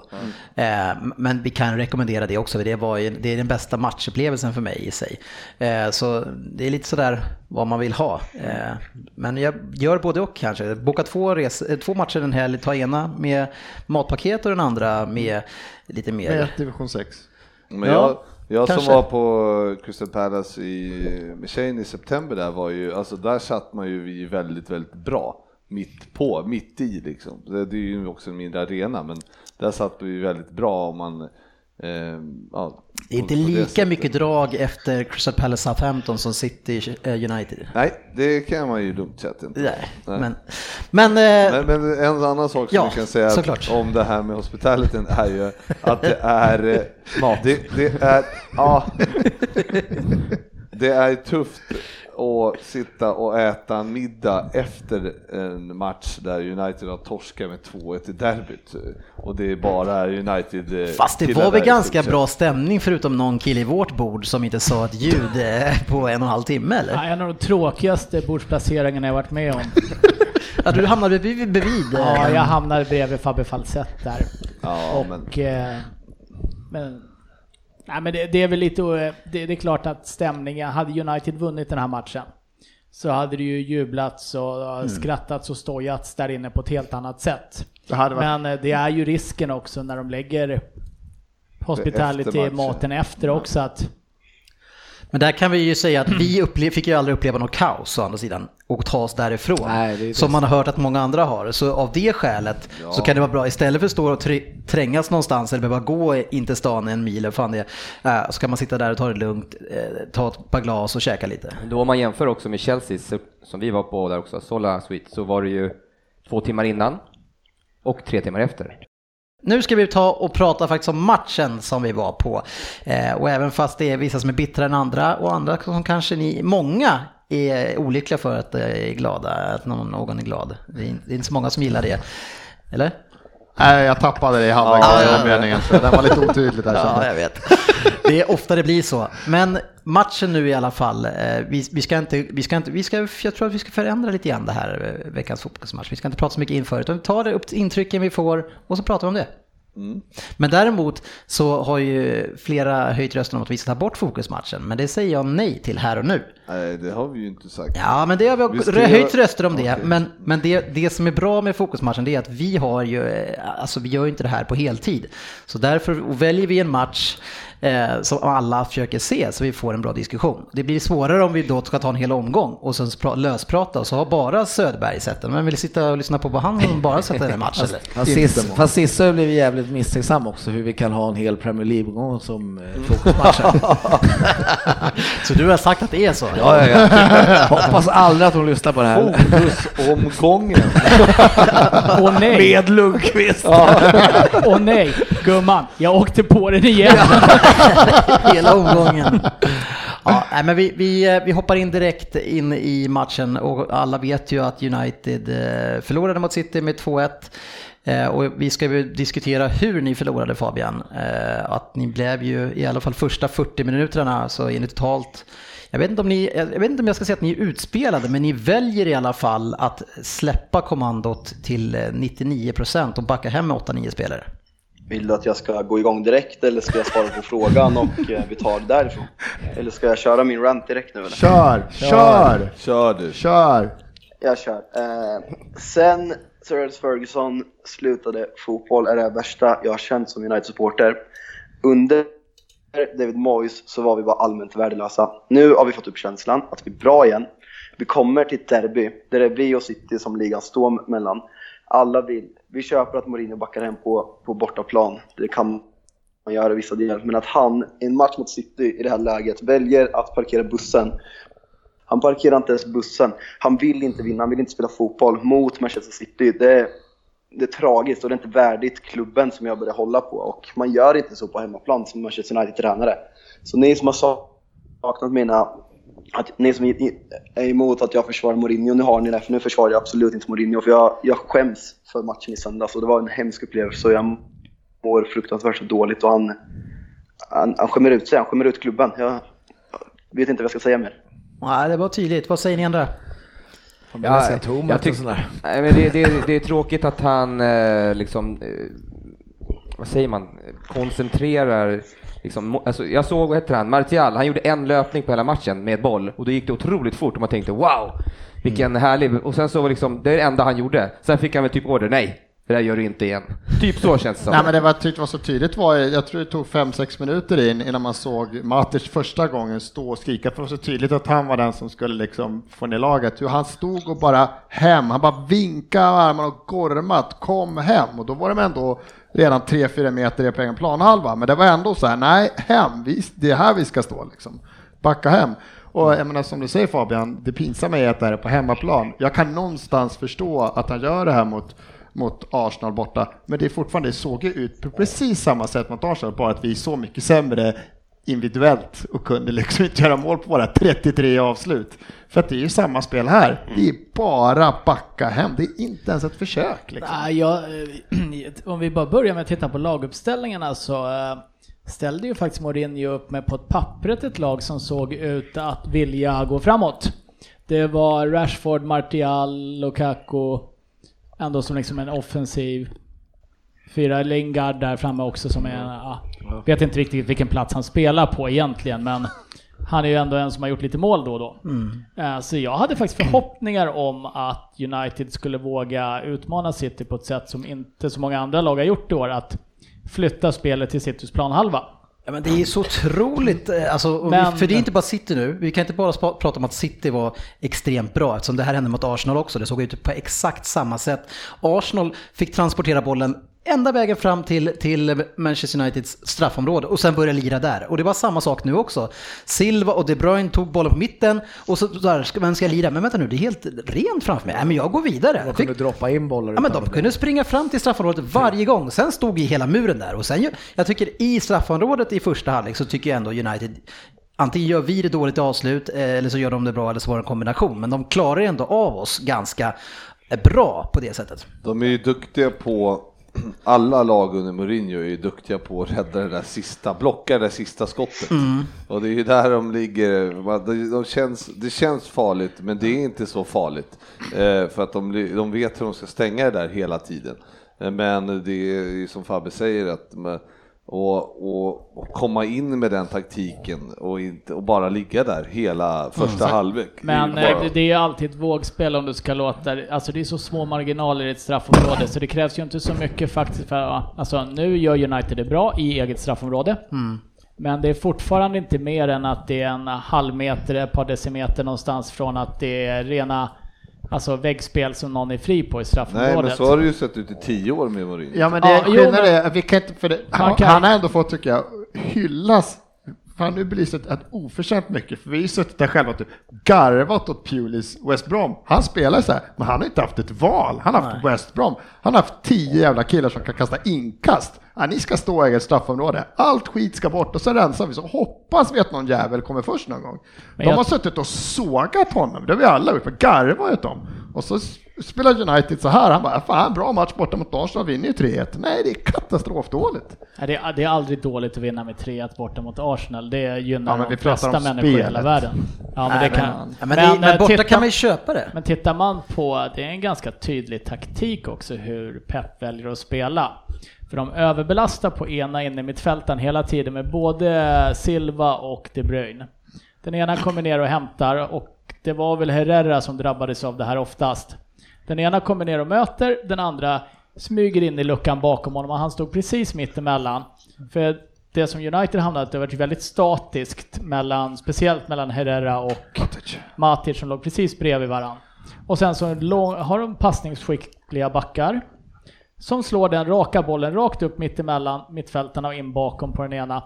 Eh, men vi kan rekommendera det också, för det, var ju, det är den bästa matchupplevelsen för mig i sig. Eh, så det är lite sådär vad man vill ha. Eh, men jag gör både och kanske. Boka två, res, eh, två matcher en helg, ta ena med matpaket och den andra med lite mer. Med division 6. Men Ja, jag, jag som kanske. var på Crystal Palace i, tjejen i september där var ju, alltså där satt man ju vi väldigt, väldigt bra. Mitt på, mitt i liksom. Det, det är ju också en mindre arena men där satt vi väldigt bra om man ja, Det är inte lika mycket drag efter Crystal Palace Southampton som City eh, United. Nej, det kan man ju lugnt sett inte. Nej, Nej. men, men, eh, Men, men en annan sak som Ja, vi kan säga om det här med hospitalityn är ju att det är eh, mat. Det, det är, ja, det är tufft att sitta och äta middag efter en match där United har torskat med 2-1 i derbyt och det är bara United eh, Fast det var väl ganska bra stämning förutom någon kille i vårt bord som inte sa ett ljud eh, på en och en halv timme eller? Ja, en av de tråkigaste bordsplaceringarna jag varit med om. Att du hamnade bredvid, bredvid eh, Ja, en- jag hamnade bredvid Fabbe Falsett där. Ja, men, Och... Eh, men, nej, men det, det är väl lite... eh, Det, det är klart att stämningen... Hade United vunnit den här matchen så hade det ju jublats och Mm. skrattats och stojats där inne på ett helt annat sätt. Det varit... Men eh, det är ju risken också när de lägger Efter hospitality matchen. maten efter också att Men där kan vi ju säga att vi upple- fick ju aldrig uppleva något kaos å andra sidan och ta oss därifrån. Nej, som man har hört att många andra har. Så av det skälet så kan det vara bra, istället för att stå och tr- trängas någonstans eller behöva gå in till stan en mil fan det är, eh, så kan man sitta där och ta det lugnt, eh, ta ett par glas och käka lite. Då om man jämför också med Chelsea, som vi var på där också, Sola Suite, så var det ju två timmar innan och tre timmar efter. Nu ska vi ta och prata faktiskt om matchen som vi var på. Eh, och även fast det är vissa som är bittrare än andra och andra som kanske ni, många är olyckliga för att eh, är glada, att någon, någon är glad. Det är, det är inte så många som gillar det. Eller? Nej, jag tappade det i halva Ja, ja, ja. meningen. så Den var lite otydlig där. Ja, jag vet. Det är ofta det blir så. Men matchen nu i alla fall, eh, vi, vi ska inte, vi ska inte, vi ska, jag tror att vi ska förändra lite grann det här eh, veckans fotbollsmatch. Vi ska inte prata så mycket inför, utan vi tar det upp intrycken vi får och så pratar vi om det. Men däremot så har ju flera höjt rösten om att vi ska ta bort fokusmatchen, men det säger jag nej till här och nu. nej, det har vi ju inte sagt. Ja, men det har vi, Vi ska höjt röster om det. Okej. Men, men det, det som är bra med fokusmatchen det är att vi har ju, eh, alltså vi gör ju inte det här på heltid. Så därför väljer vi en match eh, som alla försöker se så vi får en bra diskussion. Det blir svårare om vi då ska ta en hel omgång och sen pra- lösprata och så har bara Söderberg sett den. Men vill sitta och lyssna på vad han bara sett en match eller? Fast Fast sist har jag blivit jävligt misstänksam också hur vi kan ha en hel Premier League-omgång som eh, fokusmatcher. Så du har sagt att det är så? ja, ja, ja. Hoppas aldrig att hon lyssnar på det här. Bonusomgången. Åh nej! Med Lundqvist. Åh nej! Gumman, jag åkte på den igen. Hela omgången. Ja, nej, men vi, vi, eh, vi hoppar in direkt in i matchen och alla vet ju att United eh, förlorade mot City med 2-1. Eh, och vi ska ju diskutera hur ni förlorade Fabian. Att ni blev ju i alla fall första 40 minuterna så är ni totalt jag vet, inte om ni, jag vet inte om jag ska säga att ni är utspelade, men ni väljer i alla fall att släppa kommandot till 99% och backa hem med 8-9 spelare. Vill du att jag ska gå igång direkt eller ska jag svara på frågan och eh, vi tar det därifrån? Eller ska jag köra min rant direkt nu eller? Kör, kör, Kör du. kör! Jag kör. Eh, sen Sir Alex Ferguson slutade fotboll är det värsta jag har känt som United-supporter. Under David Moyes så var vi bara allmänt värdelösa. Nu har vi fått upp känslan att vi är bra igen. Vi kommer till ett derby där det är vi och City som ligan står mellan. Alla vill, vi köper att Mourinho backar hem på, på bortaplan. Det kan man göra i vissa delar. Men att han i en match mot City i det här läget väljer att parkera bussen han parkerar inte ens bussen. Han vill inte vinna, han vill inte spela fotboll mot Manchester City. Det är, det är tragiskt och det är inte värdigt klubben som jag börjar hålla på. Och man gör inte så på hemmaplan som Manchester United-tränare. Så ni som har saknat mina... Att ni som är emot att jag försvarar Mourinho, nu har ni det. För nu försvarar jag absolut inte Mourinho. För jag, jag skäms för matchen i söndags och det var en hemsk upplevelse. Och jag mår fruktansvärt så dåligt och han, han, han skämmer ut sig. Han skämmer ut klubben. Jag vet inte vad jag ska säga mer. Nej, det var tydligt. Vad säger ni andra? Ja, jag tror jag tyck- Nej, men det, det, det är tråkigt att han eh, liksom, eh, vad säger man, koncentrerar Liksom, alltså, jag såg, vad heter han, Martial, han gjorde en löpning på hela matchen med boll och då gick det otroligt fort och man tänkte wow, vilken härlig, och sen så var liksom, det är det enda han gjorde. Sen fick han väl typ order, nej, det där gör du inte igen. Typ så känns det som. Nej men det var, tyckte var så tydligt var, jag tror det tog 5-6 minuter in innan man såg Matic första gången stå och skrika, för det var så tydligt att han var den som skulle liksom få ner laget. Hur han stod och bara hem, han bara vinkade armarna och gormat, kom hem. Och då var de ändå redan 3-4 meter på egen planhalva, men det var ändå så här, nej, hem, vi, det är här vi ska stå liksom. Backa hem. Och jag menar som du säger Fabian, det pinsamma är att det här är på hemmaplan. Jag kan någonstans förstå att han gör det här mot mot Arsenal borta. Men det är fortfarande, det såg ju ut på precis samma sätt mot Arsenal, bara att vi är så mycket sämre individuellt och kunde liksom inte göra mål på våra 33 avslut. För att det är ju samma spel här. Det är bara backa hem, det är inte ens ett försök. Liksom. Nej, jag, eh, om vi bara börjar med att titta på laguppställningarna så eh, ställde ju faktiskt Mourinho upp med på ett pappret ett lag som såg ut att vilja gå framåt. Det var Rashford, Martial, Lukaku, ändå som liksom en offensiv fyra Lingard där framme också som är, ja, vet inte riktigt vilken plats han spelar på egentligen men han är ju ändå en som har gjort lite mål då och då. Eh, Så jag hade faktiskt förhoppningar om att United skulle våga utmana City på ett sätt som inte så många andra lag har gjort i år, att flytta spelet till Citys planhalva. Ja, men det är så otroligt, eh, alltså, Men- vi, för det är inte bara City nu. Vi kan inte bara prata om att City var extremt bra eftersom det här hände mot Arsenal också. Det såg ut på exakt samma sätt. Arsenal fick transportera bollen ända vägen fram till, till Manchester Uniteds straffområde och sen börja lira där. Och det var samma sak nu också. Silva och De Bruyne tog bollen på mitten och så där, ska- vem ska jag lira? Men vänta nu, det är helt rent framför mig. Nej, men jag går vidare. De Fick, kunde droppa in bollar. Ja, men de kunde springa fram till straffområdet varje gång. Sen stod ju hela muren där. Och sen, jag tycker i straffområdet i första halvlek så tycker jag ändå United Antingen gör vi det dåligt i avslut eh, eller så gör de det bra eller så var det en kombination. Men de klarar ändå av oss ganska bra på det sättet. De är ju duktiga på, alla lag under Mourinho är ju duktiga på att rädda det där sista, blocka det där sista skottet. Och det är ju där de ligger, de, känns, det känns farligt men det är inte så farligt. Eh, för att de, de vet hur de ska stänga det där hela tiden. Eh, men det är ju som Fabbe säger att man- och, och, och komma in med den taktiken och, inte, och bara ligga där hela första halvlek. Men Det är ju eh, bara- det är ju alltid ett vågspel om du ska låta, alltså det är så små marginaler i ett straffområde så det krävs ju inte så mycket faktiskt för, alltså nu gör United det bra i eget straffområde. Men det är fortfarande inte mer än att det är en halvmeter, ett par decimeter någonstans från att det är rena alltså väggspel som någon är fri på i straffområdet. Nej, men så har det ju sett ut i tio år med Mourinho. Ja men det Ja, jo, skillnaden men- är vi kan inte, för det, Man han, kan- han har ändå fått, tycker jag, hyllas Fan nu belyst ett, ett oförtjänt mycket, för vi har ju suttit där själva och typ garvat åt Pulis West Brom. Han spelar så här, men han har inte haft ett val. Han har haft West Brom. Han har haft tio jävla killar som kan kasta inkast. Ja, ni ska stå i eget straffområde. Allt skit ska bort och så rensar vi. Så hoppas vi att någon jävel kommer först någon gång. Men De jag- har suttit och sågat honom, det har vi alla gjort, garvat åt dem. Och så spelar United så här, han bara, fan bra match borta mot Arsenal, vinner ju 3-1. Nej, det är katastrofdåligt. Nej, Det är, det är aldrig dåligt att vinna med 3-1 borta mot Arsenal. Det gynnar Ja, men de flesta människor i hela spelet. världen. Ja, men det kan... Men, det, men eh, borta titta- kan man ju köpa det. Men tittar man på, det är en ganska tydlig taktik också hur Pep väljer att spela. För de överbelastar på ena inne mittfältaren hela tiden med både Silva och De Bruyne. Den ena kommer ner och hämtar och det var väl Herrera som drabbades av det här oftast. Den ena kommer ner och möter, den andra smyger in i luckan bakom honom och han stod precis mitt emellan. För det som United hamnade det har varit väldigt statiskt mellan, speciellt mellan Herrera och Matic som låg precis bredvid varandra. Och sen så lång, har de passningsskickliga backar som slår den raka bollen rakt upp mitt emellan mittfältarna och in bakom på den ena.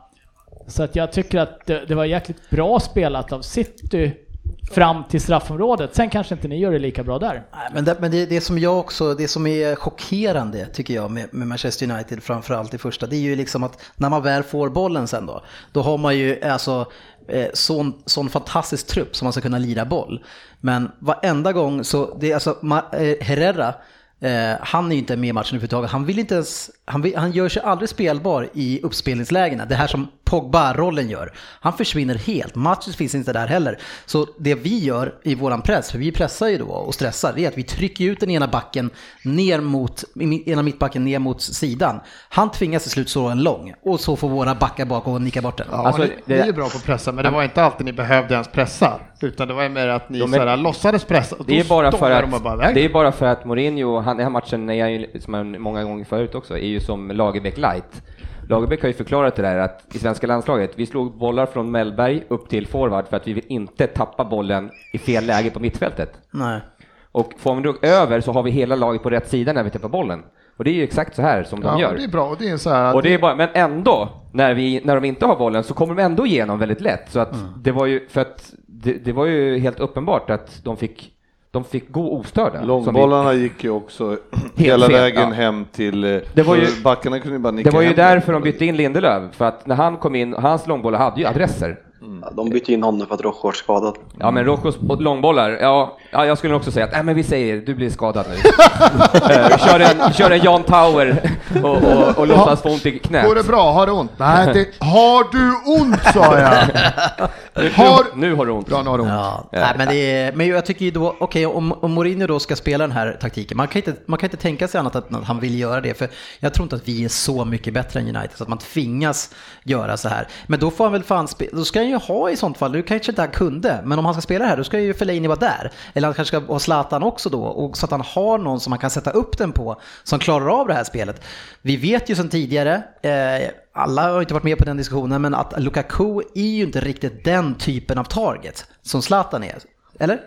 Så att jag tycker att det, det var jäkligt bra spelat av City fram till straffområdet. Sen kanske inte ni gör det lika bra där. Nej, Men, det, men det, det som jag också, det som är chockerande tycker jag med, med Manchester United framförallt i första, det är ju liksom att när man väl får bollen sen då, då har man ju alltså eh, sån, sån fantastisk trupp som man ska kunna lira boll. Men varenda gång så, det är alltså Ma- eh, Herrera, Eh, han är ju inte med i matchen överhuvudtaget. Han, vill inte ens, han, vill, han gör sig aldrig spelbar i uppspelningslägena. Det här som Pogba-rollen gör. Han försvinner helt. Matchen finns inte där heller. Så det vi gör i våran press, för vi pressar ju då och stressar, det är att vi trycker ut den ena backen ner mot, ena mittbacken ner mot sidan. Han tvingas till slut slå en lång och så får våra backar bak och nicka bort den. Ja, Alltså, ni, det- ni är ju bra på att pressa, men det var inte alltid ni behövde ens pressa. Utan det var ju mer att ni De är- såhär, låtsades pressa. och Det är bara för att, bara det är bara för att Mourinho, han, den här matchen är ju, som han många gånger förut också, är ju som Lagerbäck light. Lagerbäck har ju förklarat det där att i svenska landslaget, vi slog bollar från Mellberg upp till forward för att vi vill inte tappa bollen i fel läge på mittfältet. Nej. Och får vi då över så har vi hela laget på rätt sida när vi tappar bollen. Och det är ju exakt så här som de ja, gör. det är bra. Det är så här, Och det är bara, men ändå, när, vi, när de inte har bollen så kommer de ändå igenom väldigt lätt. Så att Mm. det var ju, för att det, det var ju helt uppenbart att de fick, de fick gå ostörda. Långbollarna gick ju också hela fel, vägen ja. hem till... eh, Det var ju- Backarna kunde bara nicka det var ju därför de bytte in Lindelöf, för att när han kom in, hans långbollar hade ju adresser. Ja, De bytte in honom för att Rojo var skadad. Ja men Rocos långbollar, ja, ja jag skulle också säga att, nej men vi säger, du blir skadad nu. Eh, kör, en, kör en Jan Tower och, och, och låtsas få ont i knät. Går det bra? Har du ont? Nej, det, har du ont sa jag! Har... Nu har du ont. Bra, nu har du ont. Ja, nej, men, det är, men jag tycker ju då, okej om, om Mourinho då ska spela den här taktiken, man kan, inte, man kan inte tänka sig annat än att han vill göra det, för jag tror inte att vi är så mycket bättre än United så att man tvingas göra så här. Men då får han väl fan spela, då ska han ju ha i sånt fall, Du kanske inte han kunde, men om han ska spela det här då ska ju Fellaini vara där. Eller han kanske ska ha Zlatan också då, och så att han har någon som han kan sätta upp den på, som klarar av det här spelet. Vi vet ju sedan tidigare, eh, alla har inte varit med på den diskussionen, men att Lukaku är ju inte riktigt den typen av target som Zlatan är. Eller?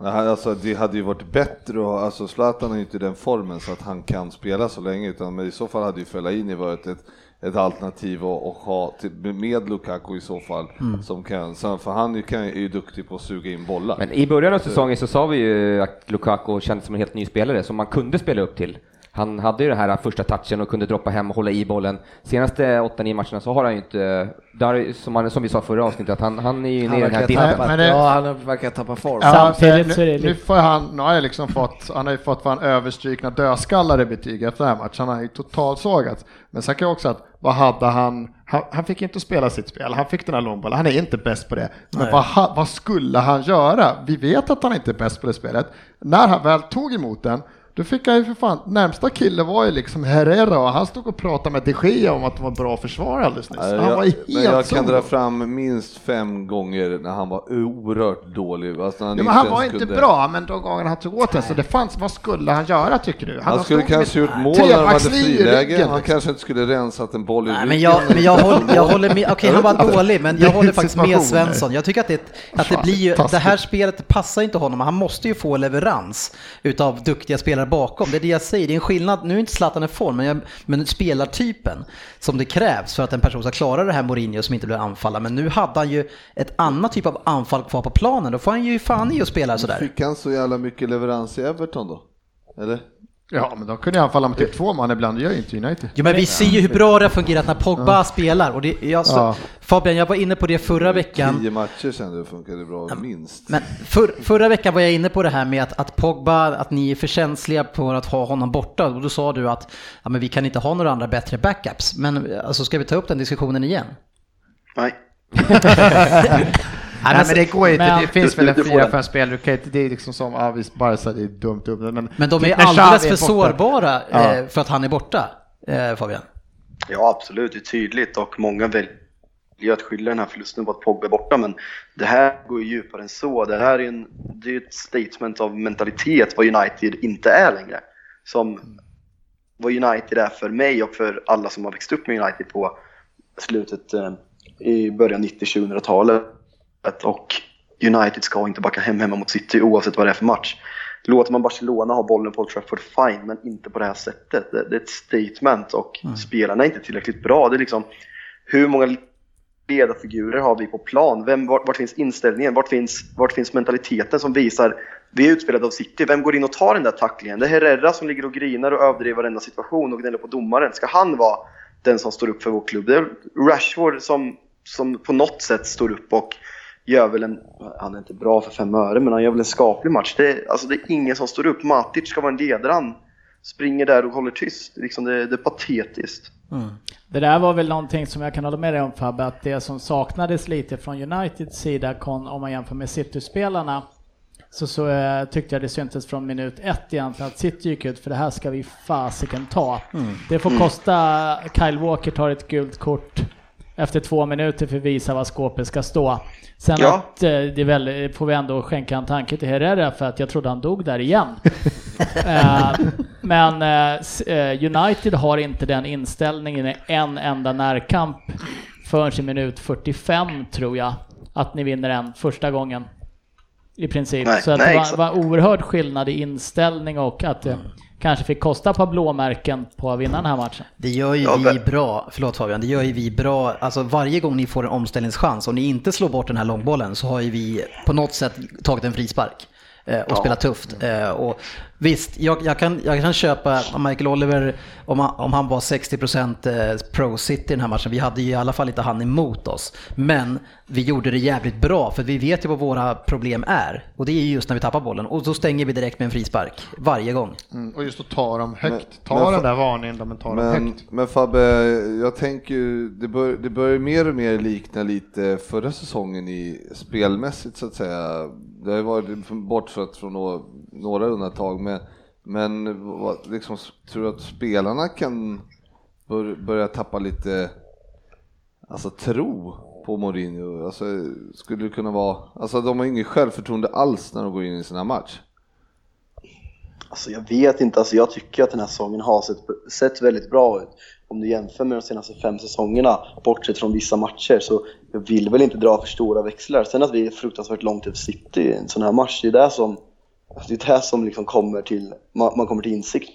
Alltså, det hade ju varit bättre och alltså Zlatan är ju inte i den formen så att han kan spela så länge utan men i så fall hade ju Fellaini varit ett, ett alternativ att, att ha till, med Lukaku i så fall som kan, så, för han kan, är ju duktig på att suga in bollar. Men i början av säsongen så sa vi ju att Lukaku kändes som en helt ny spelare som man kunde spela upp till. Han hade ju den här första touchen och kunde droppa hem och hålla i bollen. Senaste 8-9 matcherna så har han ju inte, där, som, han, som vi sa förra avsnittet, att han, han är ju Han nere i den här dippen. ja, han verkar tappa form. Ja, Samtidigt så är det nu, får han, nu har jag liksom fått, han har ju fått fan överstrykna dödskallar i betyg efter den här matchen. Han har ju totalsågats. Men sen kan jag också att, vad hade han, han, han fick inte spela sitt spel, han fick den här långbollen, han är inte bäst på det. Men vad, vad skulle han göra? Vi vet att han inte är bäst på det spelet. När han väl tog emot den, Då fick han ju för fan, närmsta kille var ju liksom Herrera och han stod och pratade med de Gea om att det var bra försvar alldeles nyss. Han var jag, helt men jag kan dra fram minst fem gånger när han var oerhört dålig. Alltså han Ja, men han var inte kunde- bra, men de gångerna han tog åt den så det fanns, vad skulle han göra tycker du? Han har skulle kanske gjort mål när de hade friläge. Han liksom. kanske inte skulle rensat en boll i Nej, ryggen. men jag, men jag, håller, jag håller med, okej han var inte. dålig, men jag håller faktiskt med. Svensson. Jag tycker att det, att det blir ju, det här spelet passar inte honom, han måste ju få leverans utav duktiga spelare bakom. Det är det jag säger, det är en skillnad, nu är inte Zlatan i form, men, jag, men spelartypen som det krävs för att en person ska klara det här Mourinho som inte blir anfallare. Men nu hade han ju ett annat typ av anfall kvar på planen, då får han ju fan i att spela sådär. Fick han så jävla mycket leverans i Everton då? Eller? Ja, men de kunde ju anfalla med typ två man ibland, det gör ju inte United. Jo men vi ser ju hur bra det har fungerat när Pogba spelar. Och det, jag, så, Ja. Fabian, jag var inne på det förra veckan. Tio matcher sen det funkade bra, minst. Men för, förra veckan var jag inne på det här med att, att Pogba, att ni är för känsliga på att ha honom borta. Och då sa du att ja, men vi kan inte ha några andra bättre backups. Men alltså, ska vi ta upp den diskussionen igen? Nej. Nej, men det går ju inte, men- det finns väl en fyra, fem spelare, du kan inte- det är liksom som, ja visst Barca det är dumt upp, men... Men de är alldeles för sårbara Ja. eh, för att han är borta, eh, Fabian. Ja, absolut. Det är tydligt och många väljer att skylla den här förlusten på att Pogba är borta, men det här går ju djupare än så. Det här är, en, det är ett statement av mentalitet vad United inte är längre. Som vad United är för mig och för alla som har växt upp med United på slutet eh, i början 90-2000-talet. Och United ska inte backa hem hemma mot City oavsett vad det är för match. Låter man Barcelona ha bollen på Old Trafford, fine, men inte på det här sättet. Det, det är ett statement och spelarna är inte tillräckligt bra. Det är liksom, hur många ledarfigurer har vi på plan? Vem, vart, vart finns inställningen? Vart finns, vart finns mentaliteten som visar vi är utspelade av City. Vem går in och tar den där tacklingen? Det är Herrera som ligger och grinar och överdriver varenda situation och gnäller på domaren. Ska han vara den som står upp för vår klubb? Det är Rashford som, som på något sätt står upp och gör väl en, han är inte bra för fem öre, men han gör väl en skaplig match. Det är, alltså det är ingen som står upp. Matic ska vara en ledare. Han springer där och håller tyst. Liksom det, det är patetiskt. Det där var väl någonting som jag kan hålla med dig om Fabbe, att det som saknades lite från Uniteds sida kon- om man jämför med City-spelarna så, så eh, tyckte jag det syntes från minut ett egentligen att City gick ut för det här ska vi fasiken ta. Det får kosta, Kyle Walker tar ett gult kort efter två minuter för att visa var skåpet ska stå. Sen Ja. att, eh, det är väl, får vi ändå skänka en tanke till Herrera för att jag trodde han dog där igen. Eh, men eh, United har inte den inställningen i en enda närkamp förrän i minut 45 tror jag. Att ni vinner en första gången. I princip. Nej, Så att nej, det var, var oerhörd skillnad i inställning och att det kanske fick kosta par blåmärken på att vinna den här matchen. Det gör ju Ja, vi bra, förlåt Fabian, det gör ju vi bra, alltså varje gång ni får en omställningschans och ni inte slår bort den här långbollen så har ju vi på något sätt tagit en frispark eh, och spelat tufft. Eh, Och visst, jag, jag, kan, jag kan köpa Michael Oliver, om han, om han var 60% eh, pro city i den här matchen, vi hade ju i alla fall inte han emot oss. Men vi gjorde det jävligt bra för vi vet ju vad våra problem är och det är ju just när vi tappar bollen och då stänger vi direkt med en frispark varje gång. Mm, och just att ta dem högt, Men- ta men den där varningen där, men ta dem högt. men Fabbe, jag tänker ju, det, bör, det börjar mer och mer likna lite förra säsongen i spelmässigt så att säga. Det har ju varit bortsett från några, några undantag, men, men vad, liksom, tror du att spelarna kan bör, börja tappa lite alltså, tro på Mourinho? Alltså, skulle det kunna vara, alltså de har inget självförtroende alls när de går in i sina här match. Alltså jag vet inte, alltså jag tycker att den här säsongen har sett, sett väldigt bra ut. Om du jämför med de senaste fem säsongerna, bortsett från vissa matcher, så jag vill väl inte dra för stora växlar. Sen att vi är fruktansvärt långt efter City i en sån här match, det är det som, det är det som liksom kommer till, man, man kommer till insikt.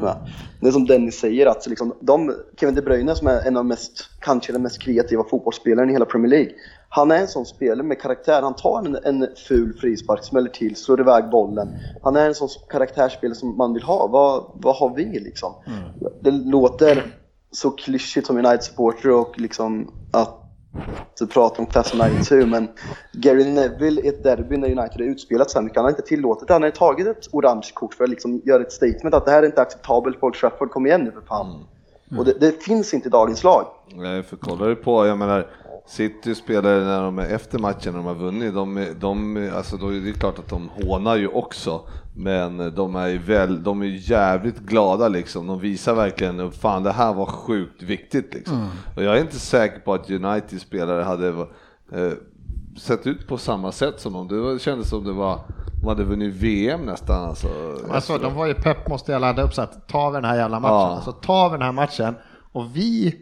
Ja. Det är som Dennis säger, att liksom de, Kevin De Bruyne som är en av mest, kanske den mest kreativa fotbollsspelaren i hela Premier League. Han är en sån spelare med karaktär. Han tar en, en ful frispark, smäller till, slår iväg bollen. Han är en sån karaktärsspelare som man vill ha. Vad, vad har vi liksom? Det låter så klyschigt som United-supporter och liksom att att prata om Class of 92 men Gary Neville i ett derby när United är utspelat så här mycket, han har inte tillåtit det. Han har tagit ett orange kort för att liksom göra ett statement att det här är inte acceptabelt på Old Trafford, kom igen nu för fan. Och det, det finns inte i dagens lag. Nej, för kollar du på, jag menar, City spelar när de är efter matchen när de har vunnit, de, de, alltså då är det klart att de hånar ju också. Men de är ju väl, de är jävligt glada liksom. De visar verkligen, fan det här var sjukt viktigt liksom. Och jag är inte säker på att United spelare hade eh, sett ut på samma sätt som dem. Det kändes som det var, de hade vunnit VM nästan alltså. Alltså de var ju pepp måste jag ladda upp så att tar vi den här jävla matchen, Ja. alltså tar vi den här matchen och vi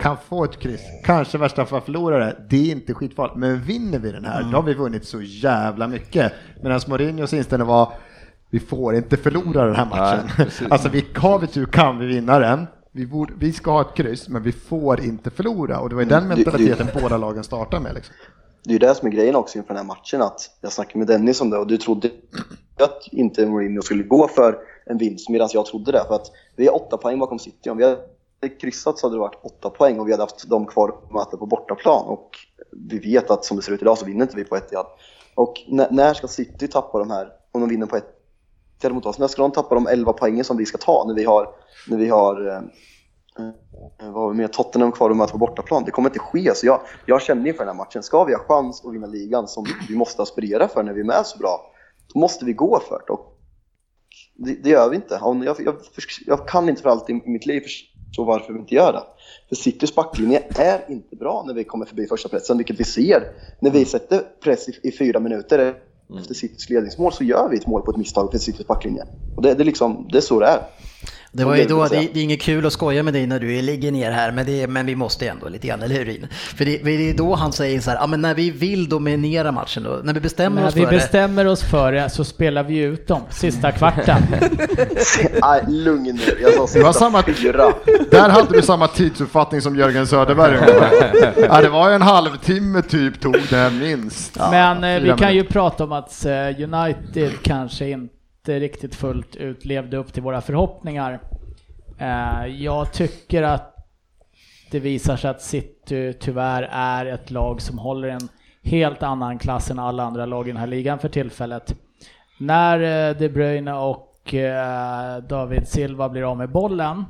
kan få ett kryss, kanske värsta fall förlorare, det är inte skitfarligt, men vinner vi den här, då har vi vunnit så jävla mycket. Medan Mourinhos inställning var, vi får inte förlora den här matchen. Nej, alltså vi, har vi tur kan vi vinna den, vi, borde, vi ska ha ett kryss, men vi får inte förlora. Och det var ju den det- mentaliteten båda lagen startar med. Liksom. Det är ju det som är grejen också inför den här matchen, att jag snackade med Dennis om det och du trodde att inte Mourinho skulle gå för en vinst, medan jag trodde det. För att vi är åtta poäng bakom City. Om vi kryssat så hade det varit åtta poäng och vi hade haft dem kvar att möta på bortaplan. Och vi vet att som det ser ut idag så vinner inte vi på Etihad. Och när, ska City tappa de här, om de vinner på Etihad mot oss, när ska de tappa de 11 poängen som vi ska ta när vi har, när vi har eh, eh vad har vi med Tottenham kvar att möta på bortaplan. Det kommer inte ske. Så jag, jag känner inför den här matchen, ska vi ha chans att vinna ligan som vi måste aspirera för när vi är med så bra, då måste vi gå för det. Och det, det gör vi inte. Jag, jag, jag kan inte för allt i mitt liv förstå varför vi inte gör det. För Citys backlinje är inte bra när vi kommer förbi första pressen, vilket vi ser. När vi sätter press i, i fyra minuter efter Citys ledningsmål så gör vi ett mål på ett misstag för Citys backlinje. Och det, det, liksom, det är så det är. Det var ju då, Okej, det, det är inget kul att skoja med dig när du ligger ner här, men, det, men vi måste ändå lite grann, eller hur Rin? För det, det är då han säger så här, ja men när vi vill dominera matchen då, när vi bestämmer När oss vi för det. bestämmer oss för det så spelar vi ut dem sista kvarten. Nej, lugn nu. Jag sa Det var sista samma- fyra. Där hade du samma tidsuppfattning som Jörgen Söderberg ja, Det var ju en halvtimme typ tog det minst. Men eh, vi kan ju prata om att eh, United kanske inte riktigt fullt ut levde upp till våra förhoppningar. Eh, Jag tycker att det visar sig att City tyvärr är ett lag som håller en helt annan klass än alla andra lag i den här ligan för tillfället. När eh, De Bruyne och eh, David Silva blir av med bollen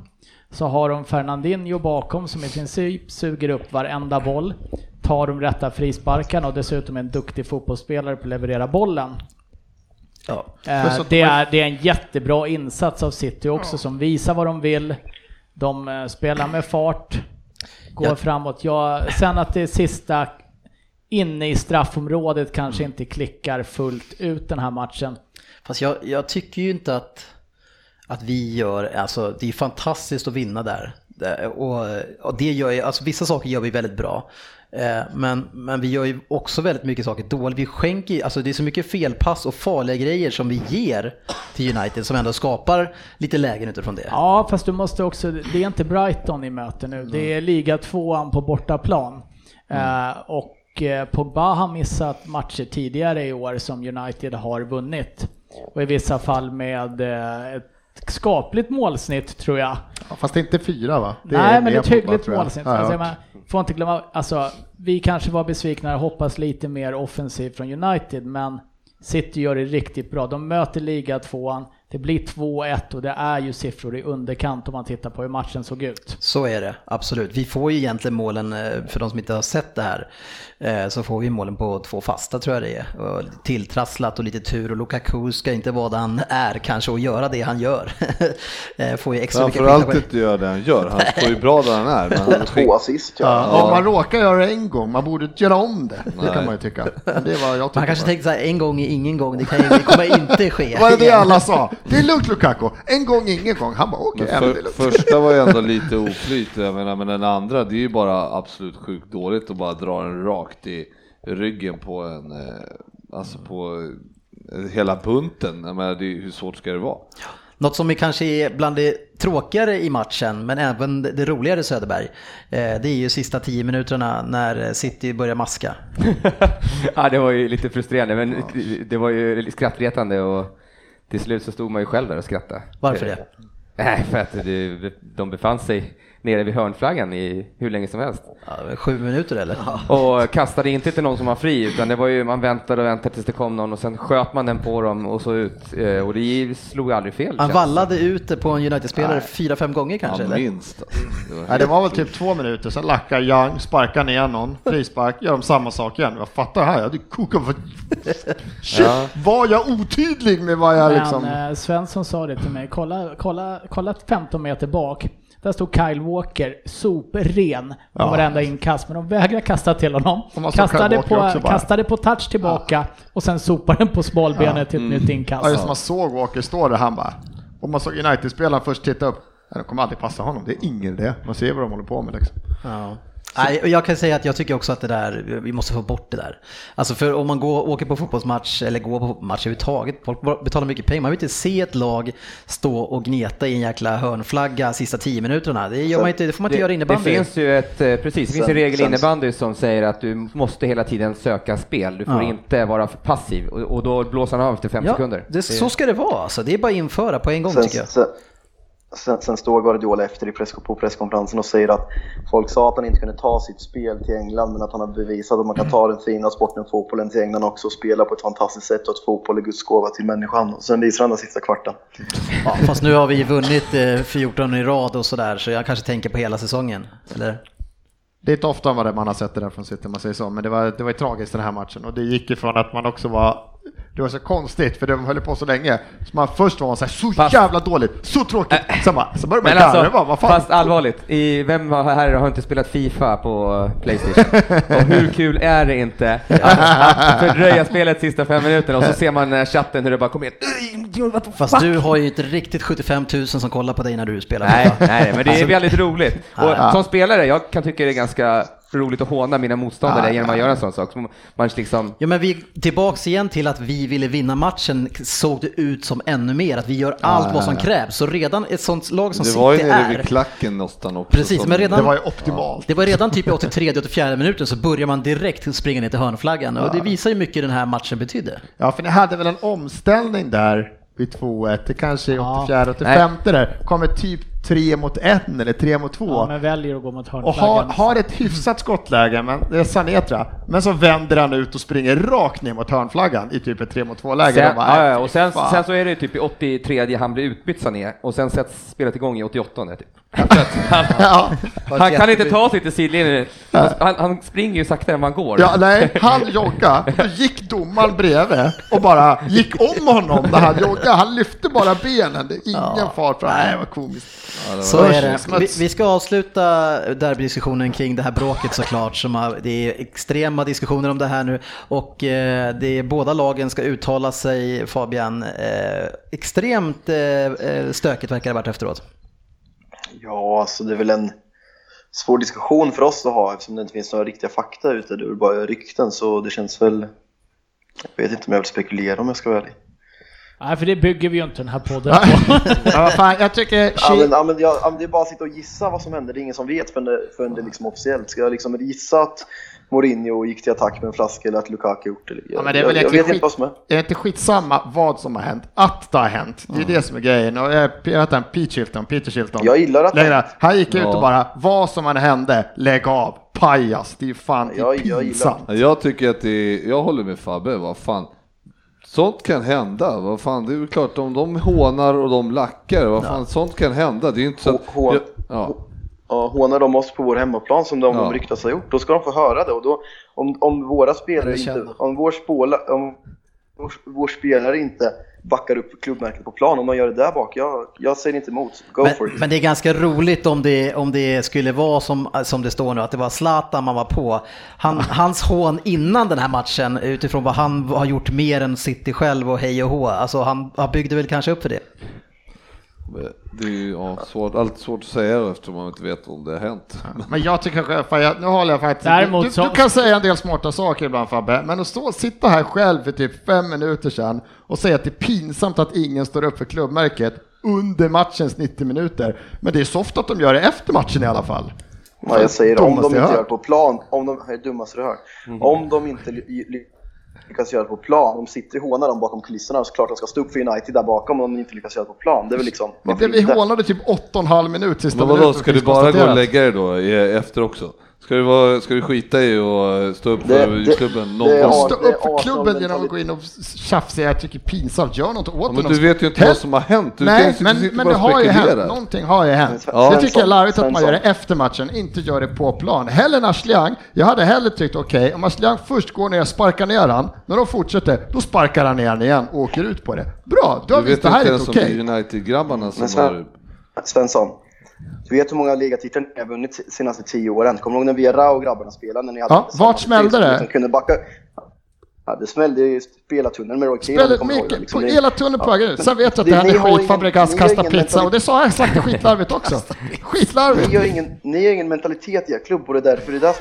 så har de Fernandinho bakom som i princip suger upp varenda boll, tar de rätta frisparkarna och dessutom är en duktig fotbollsspelare på att leverera bollen. Ja. Eh, det, är, det är en jättebra insats av City också som visar vad de vill. De eh, spelar med fart, går Ja. framåt. Ja, sen att det sista inne i straffområdet kanske inte klickar fullt ut den här matchen. Fast jag, jag tycker ju inte att, att vi gör, alltså det är fantastiskt att vinna där. Och, och det gör alltså vissa saker gör vi väldigt bra. Eh, Men, men vi gör ju också väldigt mycket saker dåligt. Vi skänker alltså det är så mycket felpass och farliga grejer som vi ger till United som ändå skapar lite lägen utifrån det. Ja, fast du måste också, det är inte Brighton i möte nu. Det är liga tvåan på bortaplan. Eh, och eh, Pogba har missat matcher tidigare i år som United har vunnit. Och i vissa fall med ett skapligt målsnitt tror jag. Ja, fast det är inte fyra va? Det Nej, men mer det är ett hyggligt målsnitt. Ja, Alltså, ja får inte glömma, alltså, vi kanske var besvikna och hoppas lite mer offensivt från United, men City gör det riktigt bra. De möter liga tvåan, det blir 2-1 och det är ju siffror i underkant om man tittar på hur matchen såg ut. Så är det, absolut. Vi får ju egentligen målen, eh, för de som inte har sett det här, eh, så får vi målen på två fasta tror jag det är. Och tilltrasslat och lite tur och Lukaku ska inte vara där han är kanske och göra det han gör. Eh, får ju extra Framförallt inte göra det han gör, han står ju bra där han är. Men han Två assist ja. Ja, Om man råkar göra det en gång, man borde inte göra om det. Det kan man ju tycka. Det var jag Man kanske tänkte så här, en gång är ingen gång, det, kan ju, det kommer inte ske. Var det det alla sa? Det är lugnt Lukaku. En gång, ingen gång. Han bara okej, ja, men det är för, lugnt. första var ju ändå lite oflyt, jag menar, men den andra det är ju bara absolut sjukt dåligt att bara dra den rakt i ryggen på en, eh, alltså på eh, hela bunten. Jag menar, det, hur svårt ska det vara? Något som är kanske är bland det tråkigare i matchen, men även det roligare Söderberg, eh, det är ju sista tio minuterna när City börjar maska. ja, det var ju lite frustrerande, men det var ju skrattretande och till slut så stod man ju själv där och skrattade. Varför det? Nej, för att det, de befann sig nere vid hörnflaggan i hur länge som helst. Ja, sju minuter eller? Och kastade inte till någon som var fri utan det var ju, man väntade och väntade tills det kom någon och sen sköt man den på dem och så ut. Eh, Och det slog aldrig fel. Han vallade ut på en United-spelare fyra, fem gånger kanske? Ja, eller? minst. Alltså. Det var Nej, det var väl typ två minuter, sen lackar Young, sparkar ner någon, frispark, gör de samma sak igen. Jag fattar här, jag hade kokat för... Shit, Ja. var jag otydlig med vad jag Men liksom... eh, Svensson sa det till mig, kolla, kolla, kolla 15 meter bak. Där stod Kyle Walker sopren på Ja. varenda inkast, men de vägrade kasta till honom. Kastade på, kastade på touch tillbaka och sen sopade den på smalbenet till ett nytt inkast. Ja, just man såg Walker stå där, han bara... Och man såg United-spelaren först titta upp. De kommer aldrig passa honom, det är ingen idé. Man ser vad de håller på med liksom. Ja. Nej, och jag kan säga att jag tycker också att det där, vi måste få bort det där. Alltså för om man går, åker på fotbollsmatch eller går på match överhuvudtaget, folk betalar mycket pengar, man vill inte se ett lag stå och gneta i en jäkla hörnflagga sista tio minuterna. Det, gör man inte, det får man inte göra i det innebandy. finns ju ett, eh, precis, det finns en regel i innebandy som säger att du måste hela tiden söka spel. Du får Ja. inte vara för passiv och, och då blåser han av efter fem ja, sekunder. det, så ska det vara alltså. Det är bara att införa på en gång Sen, tycker jag. sen, sen, sen står Guardiola efter i press, på presskonferensen och säger att folk sa att han inte kunde ta sitt spel till England men att han har bevisat att man kan ta den fina sporten fotbollen till England också och spela på ett fantastiskt sätt och att fotboll är Guds gåva till människan. Och sen visar han den sista kvarten. Ja, fast nu har vi vunnit eh, 14 i rad och sådär, så jag kanske tänker på hela säsongen. Eller? Det är inte ofta man man har sett det där från City, man säger så, men det var, det var ju tragiskt den här matchen och det gick ifrån att man också var det var så konstigt för de höll på så länge. Så man först var man så, här, så Fast- jävla dåligt, så tråkigt. Sen bara, så började man garva, alltså, bara, vad fan. fast allvarligt, i, vem har- här har inte spelat Fifa på eh, Playstation? och hur kul är det inte att, att fördröja spelet sista fem minuterna och så ser man eh, chatten hur det bara kommer in. What the Fast fuck? du har ju inte riktigt 75 000 som kollar på dig när du spelar. Nej, nej, men det är väldigt roligt. Ja. Och som spelare, jag kan tycka det är ganska roligt att håna mina motståndare Ja, genom att ja. göra en sån sak. Man liksom, Ja men vi, tillbaks igen till att vi ville vinna matchen såg det ut som ännu mer, att vi gör allt ja, vad som ja. krävs. Så redan ett sånt lag som Det var ju City nere är, vid klacken någonstans också. Precis, men redan- det var ju optimalt. det var redan typ i 83-84 minuten så börjar man direkt springa ner till hörnflaggan och det visar ju mycket den här matchen betydde. Ja, för ni hade väl en omställning där vid 2-1, det kanske är Ja. 84 85 där, kommer typ 3 mot 1 eller 3 mot 2. Ja, men väljer att gå mot och har, hörnflaggan. har ett hyfsat skottläge, men det är Sanetra. Men så vänder han ut och springer rakt ner mot hörnflaggan i typ ett 3 mot 2 läge. sen, De bara, ja, ja, "Nej, och sen, fan." sen så är det typ i 83 han blir utbytt Sané och sen sätts spelet igång i 88 typ. Han, ja. han kan inte ta sig till sidlinjen. Han, han springer ju saktare än man går. ja, nej, han joggade, då gick domaren bredvid och bara gick om honom när han joggade. Han lyfte bara benen, det är ingen fart. fram. Nej, vad komiskt. Ja, det var- Så är det. Vi, vi ska avsluta derbydiskussionen kring det här bråket såklart. Som har, det är extrema diskussioner om det här nu och eh, det är, båda lagen ska uttala sig Fabian. Eh, extremt eh, eh, stökigt verkar det ha varit efteråt. Ja, alltså det är väl en svår diskussion för oss att ha eftersom det inte finns några riktiga fakta ute. Det är väl bara rykten så det känns väl... Jag vet inte om jag vill spekulera om jag ska vara ärlig. Nej, för det bygger vi ju inte den här podden på. Ja, fan, jag tycker... Ja, men, ja, men, ja, ja, men det är bara att sitta och gissa vad som hände. Det är ingen som vet förrän det, förrän det är liksom officiellt. Ska jag liksom gissa att Mourinho gick till attack med en flaska eller att Lukaku gjort det? Jag, Ja, men det är väl jag, jag vet inte skit- vad som är. Är det inte skitsamma vad som har hänt? Att det har hänt. Det är det som är grejen. Och jag jag vet inte, Pete Shilton, Peter Shilton. Jag gillar att- det. Han gick ut och bara, vad som än hände, lägg av. Pajas, det är fan det är Jag- jag gillar- pinsamt. Ja, Jag tycker att det är, jag håller med Fabbe, vad fan. Sånt kan hända, vad fan, det är väl klart om de hånar och de lackar, vad fan, sånt kan hända. Det är inte så att, Hå- hå- ja, Ja, hånar de oss på vår hemmaplan som de, Ja. ryktas ha gjort, då ska de få höra det. Och då, om, om våra spelare inte, om vår, spåla, om vår, vår spelare inte backar upp klubbmärket på plan, om man gör det där bak, jag, jag säger inte emot. Go for Men, it. men det är ganska roligt om det, om det skulle vara som, som det står nu, att det var Zlatan man var på. Han, hans hån innan den här matchen, utifrån vad han har gjort mer än City själv och hej och hå, alltså han, han byggde väl kanske upp för det. Det är ju ja, svårt, allt svårt att säga eftersom man inte vet om det har hänt. Men jag tycker jag, nu håller jag faktiskt, Däremot du, så- du kan säga en del smarta saker ibland Fabbe, men att stå sitta här själv för typ fem minuter sedan och säga att det är pinsamt att ingen står upp för klubbmärket under matchens 90 minuter. Men det är soft att de gör det efter matchen i alla fall. Ja, jag säger om de inte gör på plan, om de, det är dummaste du hört. Om de inte lyckas göra det på plan. De sitter och hånar dem bakom kulisserna, så klart de ska stå upp för United där bakom om de inte lyckas göra det på plan. Det är väl liksom... Men det vi hånade typ 8,5 minut sista Men vadå, minuten, ska du bara gå och lägga dig då efter också? Ska du, vara, ska du skita i och stå upp Det- för det- klubben någon det gång? Stå det upp för klubben genom att gå in och tjafsa, jag tycker pinsamt, gör något åt Ja, men du vet ju inte Hell- vad som har hänt. Du Nej, kan, men, du men det har ju hänt, någonting har ju hänt. Ja, det tycker jag är larvigt att man gör det efter matchen, inte gör det på plan. Hellre än Ashley Young, jag hade hellre tyckt okej, om Ashley Young först går ner och sparkar ner han, när de fortsätter, då sparkar han ner han igen och åker ut på det. Bra, då har Du vi vet det här inte är ens inte om okej. det är United-grabbarna som har... Svensson, du vet hur många ligatitlar ni har vunnit de senaste tio åren? Kommer du ihåg när Viera och grabbarna spelade? När ni hade Ja, vart smällde det? Som kunde backa. Ja, det smällde i spelartunneln med Roy Keane. Det, mycket, liksom. på Det- hela tunneln på vägen ut. Sen vet jag att Det- det här ni med har ingen- skitfabrikas ni har kasta ingen pizza och det sa jag sagt skitlarvigt också. Skitlarvigt. Ni har ingen, ni har ingen mentalitet i er klubb och det är därför det är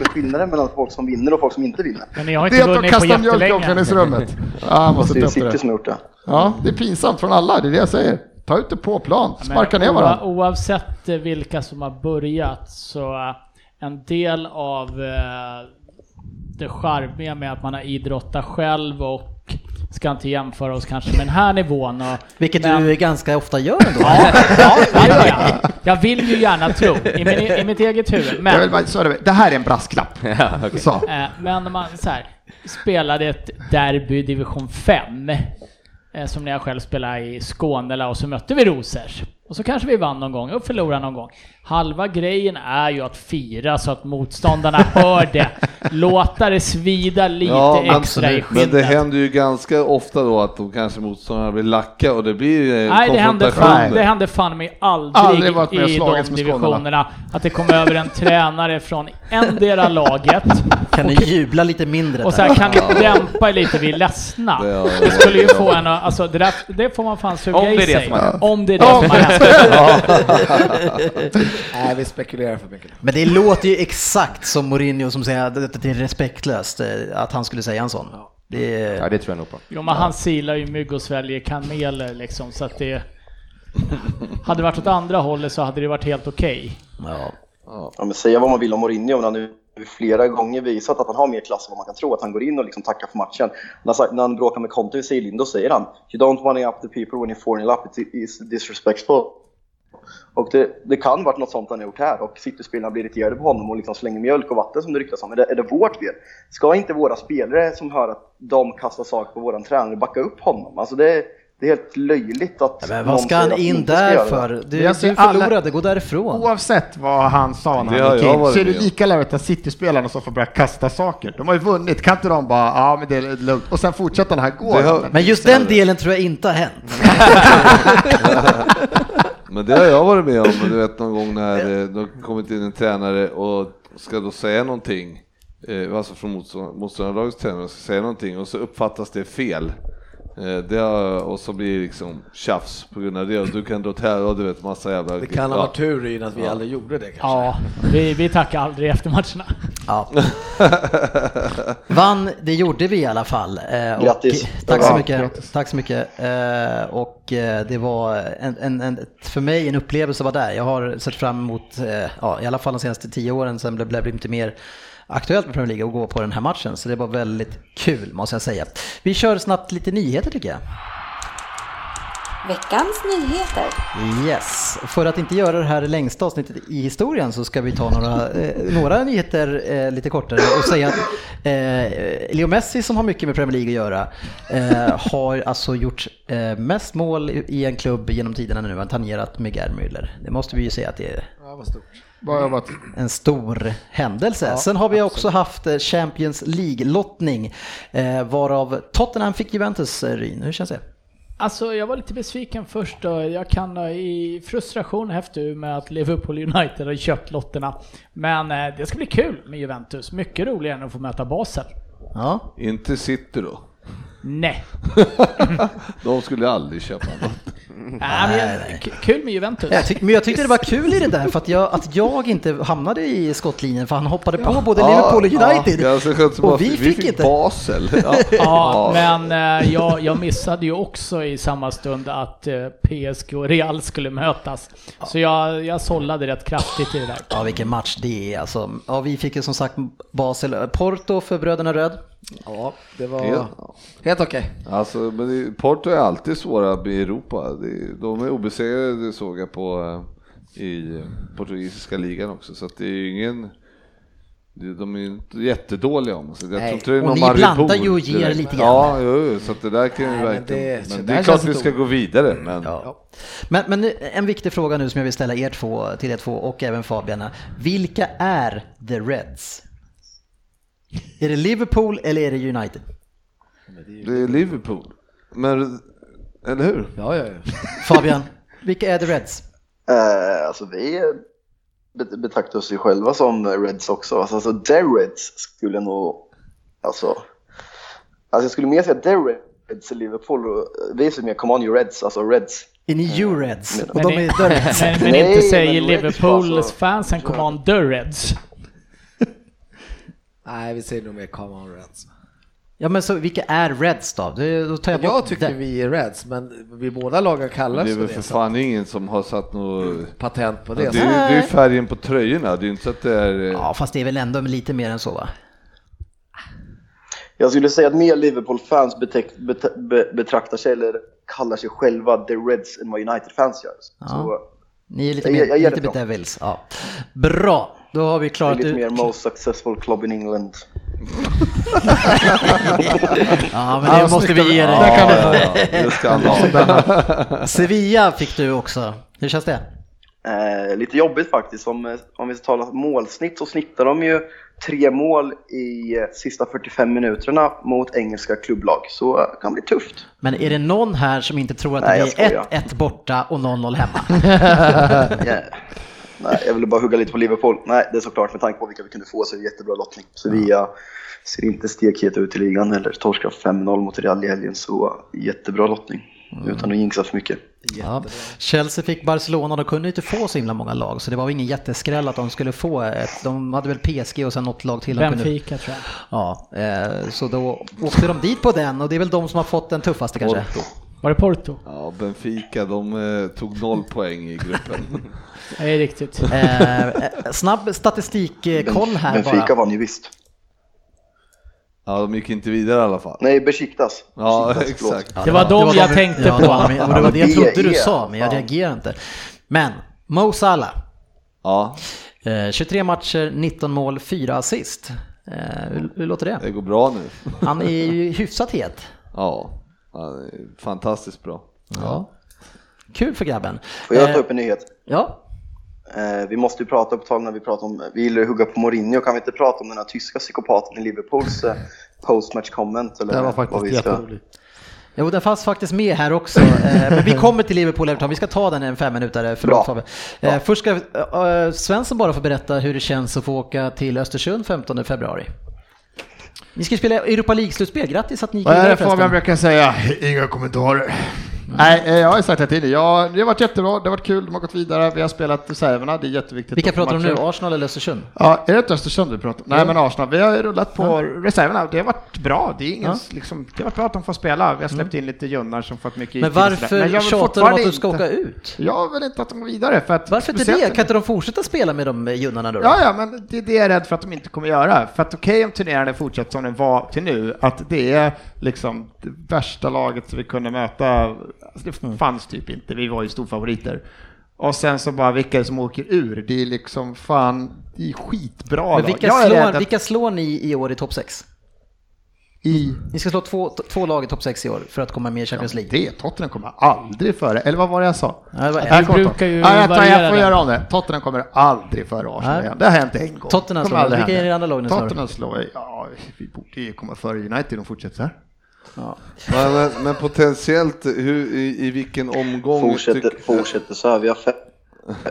är skillnaden mellan folk som vinner och folk som inte vinner. Men ni har Det inte är att de kastar mjölk i omklädningsrummet. Ja, han måste Det är City det. som har gjort det. Ja, det är pinsamt från alla, det är det jag säger. Ta ut det på plan, Men sparka ner varandra. Oavsett eh, vilka som har börjat så eh, en del av eh, det charmiga med att man har idrottat själv och ska inte jämföra oss kanske med den här nivån. Och, Vilket men- du ganska ofta gör ändå. Ja, ja, det gör jag. Jag vill ju gärna tro i, min, i mitt eget huvud. Jag vill Men, bara, så är det, här är en brasklapp. Så. eh, men när man så här, spelade ett derby i division 5 eh, Eh, som när jag själv spelade i Skåne och så mötte vi Rosers. Och så kanske vi vann någon gång och förlorade någon gång. Halva grejen är ju att fira så att motståndarna hör det. Låta det svida lite Ja, men extra i Men skinnet. det händer ju ganska ofta då att de kanske motståndarna blir lacka och det blir eh, Nej, det hände, fan, det hände fan mig aldrig, Aldrig varit med i de divisionerna att det kom över en tränare från endera laget Kan ni jubla lite mindre? och så här, kan ni dämpa er lite, vi är ledsna. Det skulle ju få en alltså det, där, det får man fan suga Om det är i det sig. som har hänt. Om det är det som har hänt. Nej, vi spekulerar för mycket. Men det låter ju exakt som Mourinho som säger att det är respektlöst eh, att han skulle säga en sån. Det Ja, är, det tror jag nog på. Jo men han silar ju mygg och sväljer kameler liksom så att det... Hade det varit åt andra hållet så hade det varit helt okej. ja. Ja, men säga vad man vill om Mourinho, men han har nu flera gånger visat att han har mer klass än vad man kan tro. Att han går in och liksom tackar för matchen. När han, bråkar med Conte i Sejlind, då säger han You don't money up the people when you're 4 up, it is disrespectful. Och det, det kan varit något sånt han har gjort här och City-spelarna blir irriterade på honom och liksom slänger mjölk och vatten som det ryktas om. Är det, är det vårt fel? Ska inte våra spelare som hör att de kastar saker på våran tränare backa upp honom? Alltså det, det är helt löjligt att Men vad ska han in där för? Du, du ser alla- förlorade, gå därifrån. Oavsett vad han sa när Det han gick in, så är det lika lätt att City-spelarna som får börja kasta saker. De har ju vunnit, kan inte de bara, ja men det är lugnt, och sen fortsätter den här gå. Men just den delen tror jag inte har hänt. Men det har jag varit med om, du vet någon gång när det har kommit in en tränare och ska då säga någonting, eh, alltså från motståndarlagets tränare ska säga någonting och så uppfattas det fel. Eh, Det och så blir det liksom tjafs på grund av det och du kan dra åt här och du vet massa jävla... Det kan ha ja. varit tur i att vi aldrig gjorde det kanske. Ja, vi, vi tackar aldrig efter matcherna. Ja. Vann, det gjorde vi i alla fall. Eh, och- Grattis. Tack så Ja, mycket. grattis. Tack så mycket. Eh, Och det var en, en, en, för mig en upplevelse att vara där. Jag har sett fram emot, ja, i alla fall de senaste tio åren, sen blev det inte mer aktuellt med Premier League att gå på den här matchen. Så det var väldigt kul måste jag säga. Vi kör snabbt lite nyheter tycker jag. Veckans nyheter. Yes, för att inte göra det här längsta avsnittet i historien så ska vi ta några, eh, några nyheter eh, lite kortare och säga att eh, Leo Messi som har mycket med Premier League att göra eh, har alltså gjort eh, mest mål i, i en klubb genom tiderna nu, han tangerat med Gerd Müller. Det måste vi ju säga att det är Ja, vad stort. En stor händelse. Sen har vi också haft eh, Champions League-lottning eh, varav Tottenham fick Juventus, eh, Ryn. Hur känns det? Alltså jag var lite besviken först då. Jag kan i frustration efter med att Liverpool United har köpt lotterna. Men det ska bli kul med Juventus. Mycket roligare än att få möta Basel. Ja, Inte City då. Nej. De skulle aldrig köpa något. Nej, men jag, kul med Juventus. Jag tyck, men jag tyckte det var kul i det där för att jag, att jag inte hamnade i skottlinjen för han hoppade på både Liverpool och United. Ja, och att vi fick inte. Basel. Ja. Ja, men eh, jag, jag missade ju också i samma stund att eh, PSG och Real skulle mötas. Så jag, jag sållade rätt kraftigt i det där. Ja, vilken match det är alltså. Ja, vi fick ju som sagt Basel, Porto för bröderna Röd. Ja, det var Helt, helt okej. alltså, men Porto är alltid svåra i Europa. De är obesegrade, det såg jag på eh, i portugisiska ligan också. Så det är ju ingen... De är ju inte jättedåliga om sig. Jag tror inte det är Och någon ni Maribor blandar ju och ger lite grann. Ja, jo, så det där kan ju men verkligen... det- Men det, är klart vi ska gå vidare, men... Ja. Men, men en viktig fråga nu som jag vill ställa er två, till er två och även Fabian. Vilka är the Reds? Är det Liverpool eller är det United? Det är Liverpool. Men, eller hur? Ja, ja, ja. Fabian, vilka är the Reds? Eh, alltså vi bet- betraktar oss ju själva som Reds också. Alltså, alltså the Reds skulle nog... Alltså, alltså jag skulle mer säga the Reds i Liverpool. Vi är mer Come on you Reds, alltså Reds. Är ni you Reds? men- Och de är the Reds? men, inte säger Liverpools alltså. fansen come on the Reds. Nej, vi säger nog mer Come on Reds. Ja men så vilka är Reds då? Det, då tar jag Jag tycker det. vi är Reds, men vi båda lagen kallas Det är för väl det. för så fan ingen som har satt något... Patent på Det det. är, det är färgen på tröjorna, det är inte så att det är... eh, Ja fast det är väl ändå lite mer än så va? Jag skulle säga att mer Liverpool-fans betek- bet- be- betraktar sig eller kallar sig själva the Reds än vad United-fans gör. Så Ni är lite Jag- mer, jag ger lite det bedevils. Ja. Bra, då har vi det är klarat ut. mer most successful club in England. Ja men det måste vi ge dig. Ja, ja, ja, det ska han ha. Sevilla fick du också. Hur känns det? Eh, lite jobbigt faktiskt. Om, eh, om vi ska tala målsnitt så snittar de ju tre mål i eh, sista 45 minuterna mot engelska klubblag. Så eh, det kan bli tufft. Men är det någon här som inte tror att Nej, det blir skojar. 1-1 borta och 0-0 hemma? Yeah. Nej, jag ville bara hugga lite på Liverpool. Nej, det är såklart med tanke på vilka vi kunde få så är det jättebra lottning. Sevilla ser inte stekheta ut i ligan eller torskar 5-0 mot Real i helgen så jättebra lottning. Utan att jinxa för mycket. Ja. Chelsea fick Barcelona, de kunde inte få så himla många lag så det var ingen jätteskräll att de skulle få ett. De hade väl PSG och sen något lag till. de kunde- Benfica tror jag. Ja, eh, så då åkte de dit på den och det är väl de som har fått den tuffaste kanske. Porto. Var det Porto? Ja, Benfica, de eh, tog noll poäng i gruppen. Nej, riktigt. Eh, eh, snabb statistikkoll här Benfica bara. vann ju visst. Ja, de gick inte vidare i alla fall. Nej, Besiktas. Ja, Besiktas, exakt. Det var de jag tänkte ja, på. det och det var det jag Ja, trodde du det är- sa, men jag fan. reagerar inte. Men Mo Salah, Ja, eh, 23 matcher, 19 mål, 4 assist. Eh, hur, hur låter det? det går bra nu. Han är ju hyfsat het. Ja, ja det är fantastiskt bra. Ja. Kul för grabben. Får jag Eh, ta upp en nyhet? Ja, Eh, vi måste ju prata på tal när vi pratar om, vi gillar ju hugga på Mourinho, kan vi inte prata om den här tyska psykopaten i Liverpools eh, postmatch comment? Eller Det var vad faktiskt vi ska- jätteroligt. Jo, den fanns faktiskt med här också. Eh, Men vi kommer till Liverpool Everton. Vi ska ta den i en fem minuter. Förlåt. Eh, Först ska eh, Svensson bara få berätta hur det känns att få åka till Östersund 15 februari. Ni ska spela Europa League-slutspel. Grattis att ni gick Vad är vidare det Fabian förresten. brukar säga? Inga kommentarer. Nej, eh, jag har ju sagt det tidigare. Ja, det har varit jättebra, det har varit kul, de har gått vidare, vi har spelat reserverna, det är jätteviktigt. Vilka pratar du om nu? Arsenal eller Östersund? Ja, är det inte Östersund du pratar om? Nej, men Arsenal. Vi har rullat på reserverna. Det har varit bra. Det, är ingen, Ja. liksom, det har varit bra att de får spela. Vi har släppt in lite junnar som fått mycket Men varför vill tjatar de att du ska åka ut? Jag vill inte att de går vidare. För att Varför inte det? Kan inte de fortsätta spela med de eh, junnarna då? Ja, ja, men det är det jag är rädd för att de inte kommer göra. För att okej om turneringen fortsätter som den var till nu, att det är liksom det värsta laget som vi kunde möta. Alltså det fanns typ inte, vi var ju storfavoriter. Och sen så bara vilka det som åker ur? Det är liksom fan, det är skitbra Men vilka slår, att vilka slår ni i år i topp 6? i Ni ska slå två, två lag i topp 6 i år för att komma med i Champions League. det, Tottenham kommer aldrig före, eller vad var det jag sa? Ja, det Jag brukar ju ja, jag, tar, jag får det. göra om det. Tottenham kommer aldrig före Arsenal igen. Det har hänt en gång. Tottenham slår. Vilka är era andra lag ni slår? Tottenham slår, ja, vi borde ju komma före United om de fortsätter så här. Men, men, men potentiellt, hur, i, i vilken omgång? Fortsätter, tyck- fortsätter så här. Vi har, fem,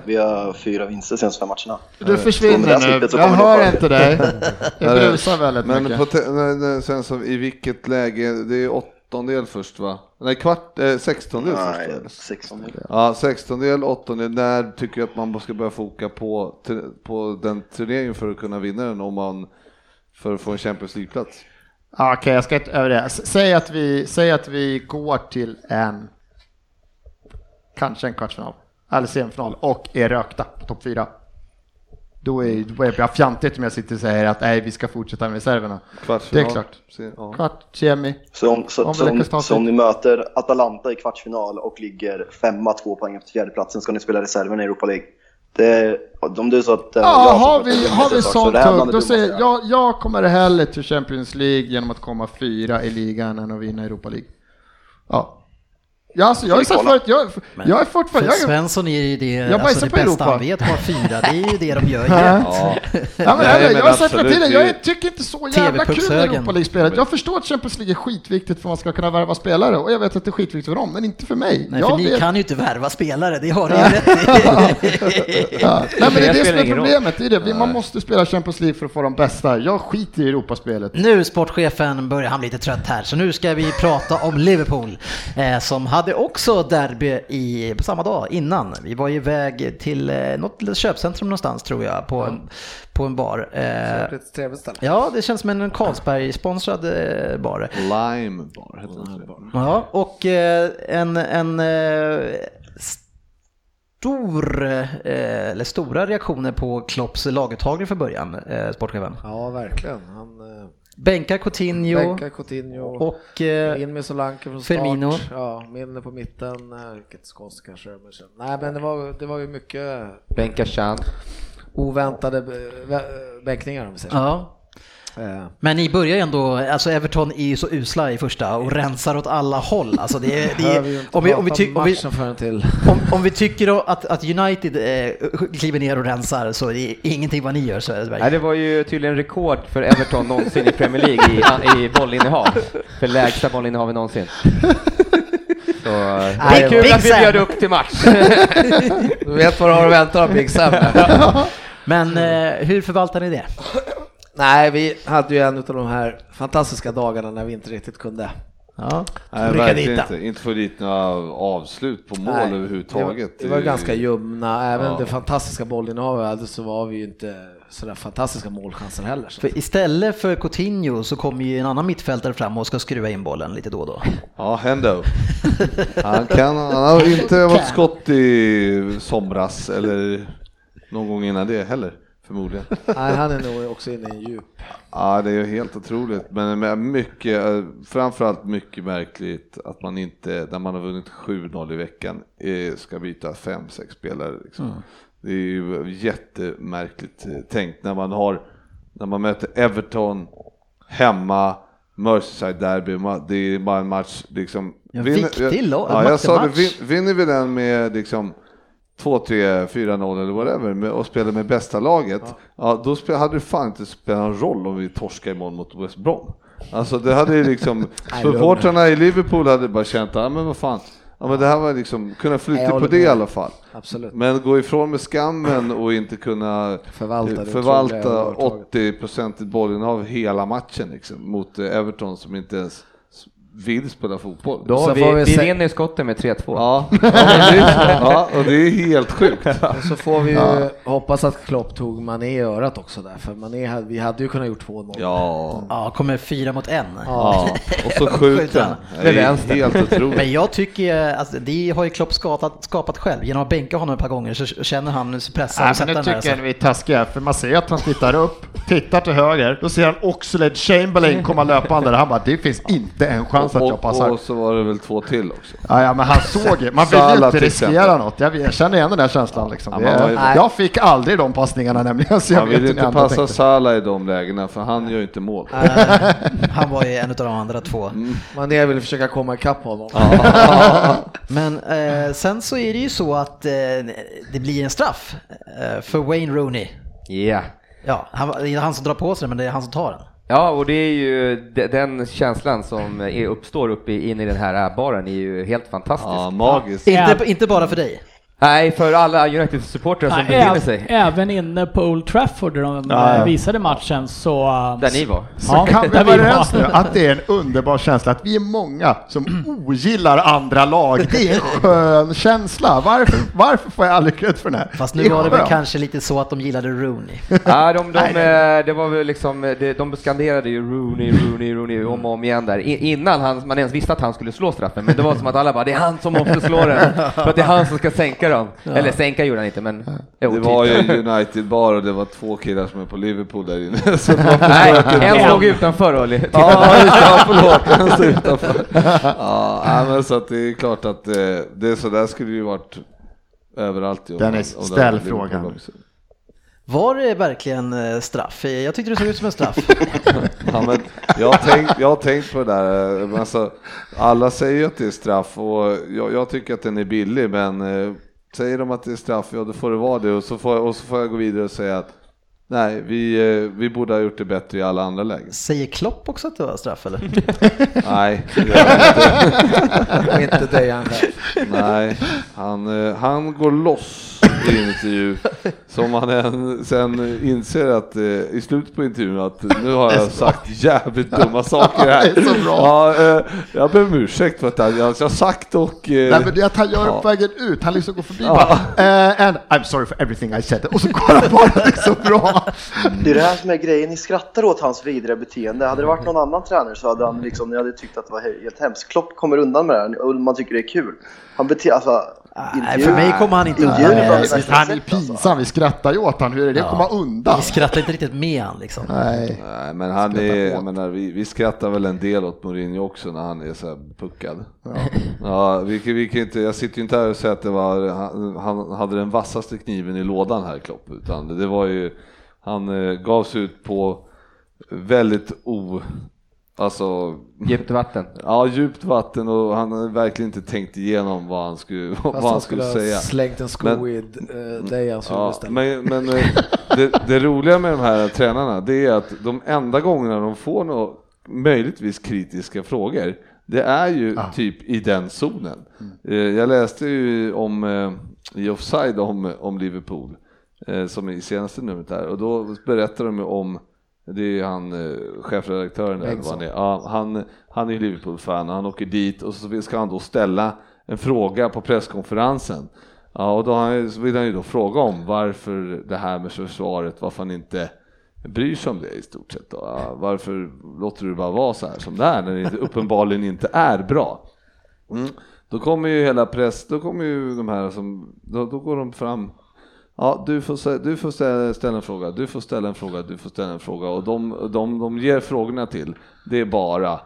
vi har fyra vinster senaste fem matcherna. Du det försvinner nu. Jag hör inte dig. Jag brusar väldigt Men mycket. poten- nej, sen så, i vilket läge? Det är åttondel först va? Nej, kvart, eh, sextondel först. Nej? 16 Ja, sextondel, åttondel. När tycker jag att man ska börja foka på, på den turneringen för att kunna vinna den om man för att få en Champions League-plats? Ja, Okej, jag ska inte över det. Säg att, vi, säg att vi går till en, kanske en kvartsfinal, eller semifinal och är rökta på topp fyra. då är då är det bara fjantigt om jag sitter och säger att nej, vi ska fortsätta med reserverna. Kvartsfinal. Det är klart. Ja. Kvart, semi. Så om, så, Om så, om, så om ni möter Atalanta i kvartsfinal och ligger femma, två poäng efter fjärdeplatsen ska ni spela reserven i Europa League. Det, om är så att... eh, Ja, jag har vi, har vi sånt det då säger jag- jag, jag kommer hellre till Champions League genom att komma fyra i ligan än att vinna Europa League. Ja. Ja, alltså, jag har sagt förut, jag, jag är fortfarande... För Jag, Svensson är ju det, Jag alltså det på bästa Europa. han vet har fyra, det är ju det de gör jämt. Ja. Ja, men, Nej, men jag har sagt hela absolut, tiden, jag tycker inte så jävla kul med. Europa League-spelet. Jag förstår att Champions League är skitviktigt för att man ska kunna värva spelare och jag vet att det är skitviktigt för dem, men inte för mig. Nej, jag för ni vet- kan ju inte värva spelare, det har ni ju rätt i. Ja. Nej, men det är det som är problemet. Det är det. Man måste spela Champions League för att få de bästa. Jag skiter i Europaspelet. Nu sportchefen börjar han bli lite trött här, så nu ska vi prata om Liverpool eh, som hade också derby i, på samma dag innan. Vi var iväg till eh, något litet köpcentrum någonstans tror jag, på, en, på en bar. Eh, Ett trevligt ställe. ja, det känns som en Carlsberg-sponsrad eh, bar. Lime bar heter den. tror jag. Ja, och eh, en, en eh, stor, eh, eller stora reaktioner på Klopps laguttagning för början, eh, sportchefen. Ja, verkligen. Han eh, Bänkar Coutinho bänkar Coutinho. och eh, In med Solanke från start. Firmino. Ja, Minne på mitten. eh, Vilket så konstigt kanske. Men sen- nej, men det var, det var ju mycket Bänka Chan. oväntade eh, bänkningar om vi säger så. ja. Eh, Men ni börjar ju ändå, alltså Everton är ju så usla i första och rensar åt alla håll. Alltså det är, det är, om, vi, om, vi prata ty, om, vi, om, om vi tycker då att, att United eh, kliver ner och rensar så är det ingenting vad ni gör Söderberg. Nej, det var ju tydligen rekord för Everton någonsin i Premier League i, i bollinnehav. För lägsta bollinnehavet någonsin. Så, det är kul Big att vi Sam. bjöd upp till match. Du vet vad du har att vänta av Big Sam. Men eh, hur förvaltar ni det? Nej, vi hade ju en av de här fantastiska dagarna när vi inte riktigt kunde. Ja. Nej, verkligen inte. Inte få dit några avslut på mål Nej, överhuvudtaget. Det var, det var ganska ljumna, även Ja. det fantastiska bollinnehavet vi hade så var vi ju inte sådär fantastiska målchanser heller. För istället för Coutinho så kommer ju en annan mittfältare fram och ska skruva in bollen lite då och då. Ja, Hendo. Han, kan, han har inte varit skott i somras eller någon gång innan det heller, förmodligen. Nej, han är nog också inne i en djup. Ja, det är ju helt otroligt, men med mycket, eh, framförallt mycket märkligt att man inte, när man har vunnit 7-0 i veckan, eh, ska byta 5-6 spelare. Liksom. Det är ju jättemärkligt eh, tänkt när man har, när man möter Everton hemma, Merseyside derby, ma- det är bara en match liksom. Ja, viktig lo- Ja, jag sa det, vinner vi den med liksom 2-3, 4-0 eller whatever med, och spelar med bästa laget, ja. då spe, hade det fan inte spelat någon roll om vi torskade imorgon mot West Brom. Alltså det hade ju liksom, supportrarna i Liverpool hade bara känt, ja men vad fan, ja men det här var liksom, kunna flytta på det i med. alla fall. Absolut. Men gå ifrån med skammen och inte kunna Förvalta otroliga förvalta övertaget. 80% bollinnehav hela matchen liksom, mot eh, Everton som inte ens vill spela fotboll. Då, Så vi får vi vi se- vinner skotten med 3-2. Ja, ja, men det är, ja, och det är helt sjukt. Och så får vi ju hoppas att Klopp tog Mané i örat också där, för Mané vi hade ju kunnat gjort 2-0. Ja, Ja, kommer fyra mot en. ja. och så skjuter han. Det är helt otroligt. Men jag tycker, alltså, det har ju Klopp skapat, skapat själv. Genom att bänka honom ett par gånger så känner han sig pressad Nej, och men sätta nu tycker jag vi är taskiga, för man ser att han tittar upp, tittar till höger, då ser han Oxlade Chamberlain komma löpande. Han bara, det finns inte en chans att jag Och, passar. och så var det väl två till också. Ja, ja, men han såg ju, man vill ju inte riskera något. Jag, jag känner igen den där känslan liksom. Ja, var är, jag fick aldrig de passningarna nämligen, så jag Man vill inte passa. Salah i de lägena för han gör ju inte mål. Han var ju en av de andra två. Mané ville försöka komma ikapp honom. Men eh, sen så är det ju så att eh, det blir en straff eh, för Wayne Rooney. Ja. Ja, han, det är han som drar på sig den, men det är han som tar den. Ja, och det är ju de- den känslan som är, uppstår uppe i- inne i den här baren är ju helt fantastisk. Ja, magiskt. Inte, inte bara för dig. Nej, för alla United-supportrar som Nej, befinner sig Även inne på Old Trafford där de Ja, ja. visade matchen så... där ni var. Så Ja, kan vi vara överens nu att det är en underbar känsla, att vi är många som ogillar andra lag. Det är en skön känsla. Varför, varför får jag aldrig cred för den här? Fast Det nu är var det väl kanske lite så att de gillade Rooney. Ja, de, de, eh, det var väl liksom, eh, det- de skanderade ju Rooney, Rooney, Rooney om och om igen där innan han, man ens visste att han skulle slå straffen. Men det var som att alla bara, det är han som måste slå den. För att det är han som ska sänka dem. Eller sänka gjorde han inte, men... Det typ. var ju United bar och det var två killar som är på Liverpool där inne. Så Nej, en stod utanför tittade. Ja, ja, förlåt, en stod utanför. Ja, men så att det är klart att eh, det är så där skulle det ju varit överallt. Dennis, ställ frågan. Var det verkligen eh, straff? Jag tyckte det såg ut som en straff. Ja, men jag, har tänkt, jag har tänkt på det där, eh, alltså, alla säger ju att det är straff och jag, jag tycker att den är billig men säger de att det är straff, ja då får det vara det och så får, och så får jag gå vidare och säga att nej, vi, eh, vi borde ha gjort det bättre i alla andra lägen. Säger Klopp också att det var straff eller? Nej, det gör jag inte. inte Dejan själv. Nej, han, eh, han går loss i intervju som han än, sen inser att eh, i slutet på intervjun att nu har jag sagt jävligt dumma saker här. Det är så bra. Ja, eh, jag ber om ursäkt för att jag, jag har sagt och... eh, Nej, men det är att han gör ja. vägen ut, han liksom går förbi Ja. bara, eh, and I'm sorry for everything I said, och så går han bara, det är så bra. Det är det här som är grejen, ni skrattar åt hans vidriga beteende. Hade det varit någon annan tränare så hade han liksom, ni hade tyckt att det var he- helt hemskt. Klopp kommer undan med det här och man tycker det är kul. Han beter, alltså... Nej, för mig kommer han inte undan Han är alltså. pinsam, vi skrattar ju åt han, hur är det att komma undan? Vi skrattar inte riktigt med han liksom. Nej. Nej, men han är, jag menar, vi, vi skrattar väl en del åt Mourinho också när han är så här puckad. Ja. vi, kan- vi kan inte, jag sitter ju inte här och säger att det var, han, han hade den vassaste kniven i lådan här Klopp, utan det, det var ju, han eh, gav sig ut på väldigt o, alltså, Djupt vatten. ja djupt vatten och han hade verkligen inte tänkt igenom vad han skulle, vad Fast han han skulle skulle säga. slängt en sko Men- i uh, Dejans huvud Ja, men men eh, det, det roliga med de här tränarna det är att de enda gångerna de får nå möjligtvis kritiska frågor det är ju typ i den zonen. Eh, Jag läste ju om i Offside om, om Liverpool som i senaste numret där och då berättar de ju om det är ju han eh, chefredaktören där, vad han, är. Ja, han, han är ju Liverpool-fan och han åker dit och så ska han då ställa en fråga på presskonferensen. Ja, och då vill han ju då fråga om varför det här med försvaret, varför han inte bryr sig om det i stort sett. Då. Varför låter du bara vara så här som det är när det uppenbarligen inte är bra? Mm. Då kommer ju hela press, då kommer ju de här som, då, då går de fram Ja, du får, du får ställa, en fråga, du får ställa en fråga, du får ställa en fråga och de, de, de ger frågorna till, det är bara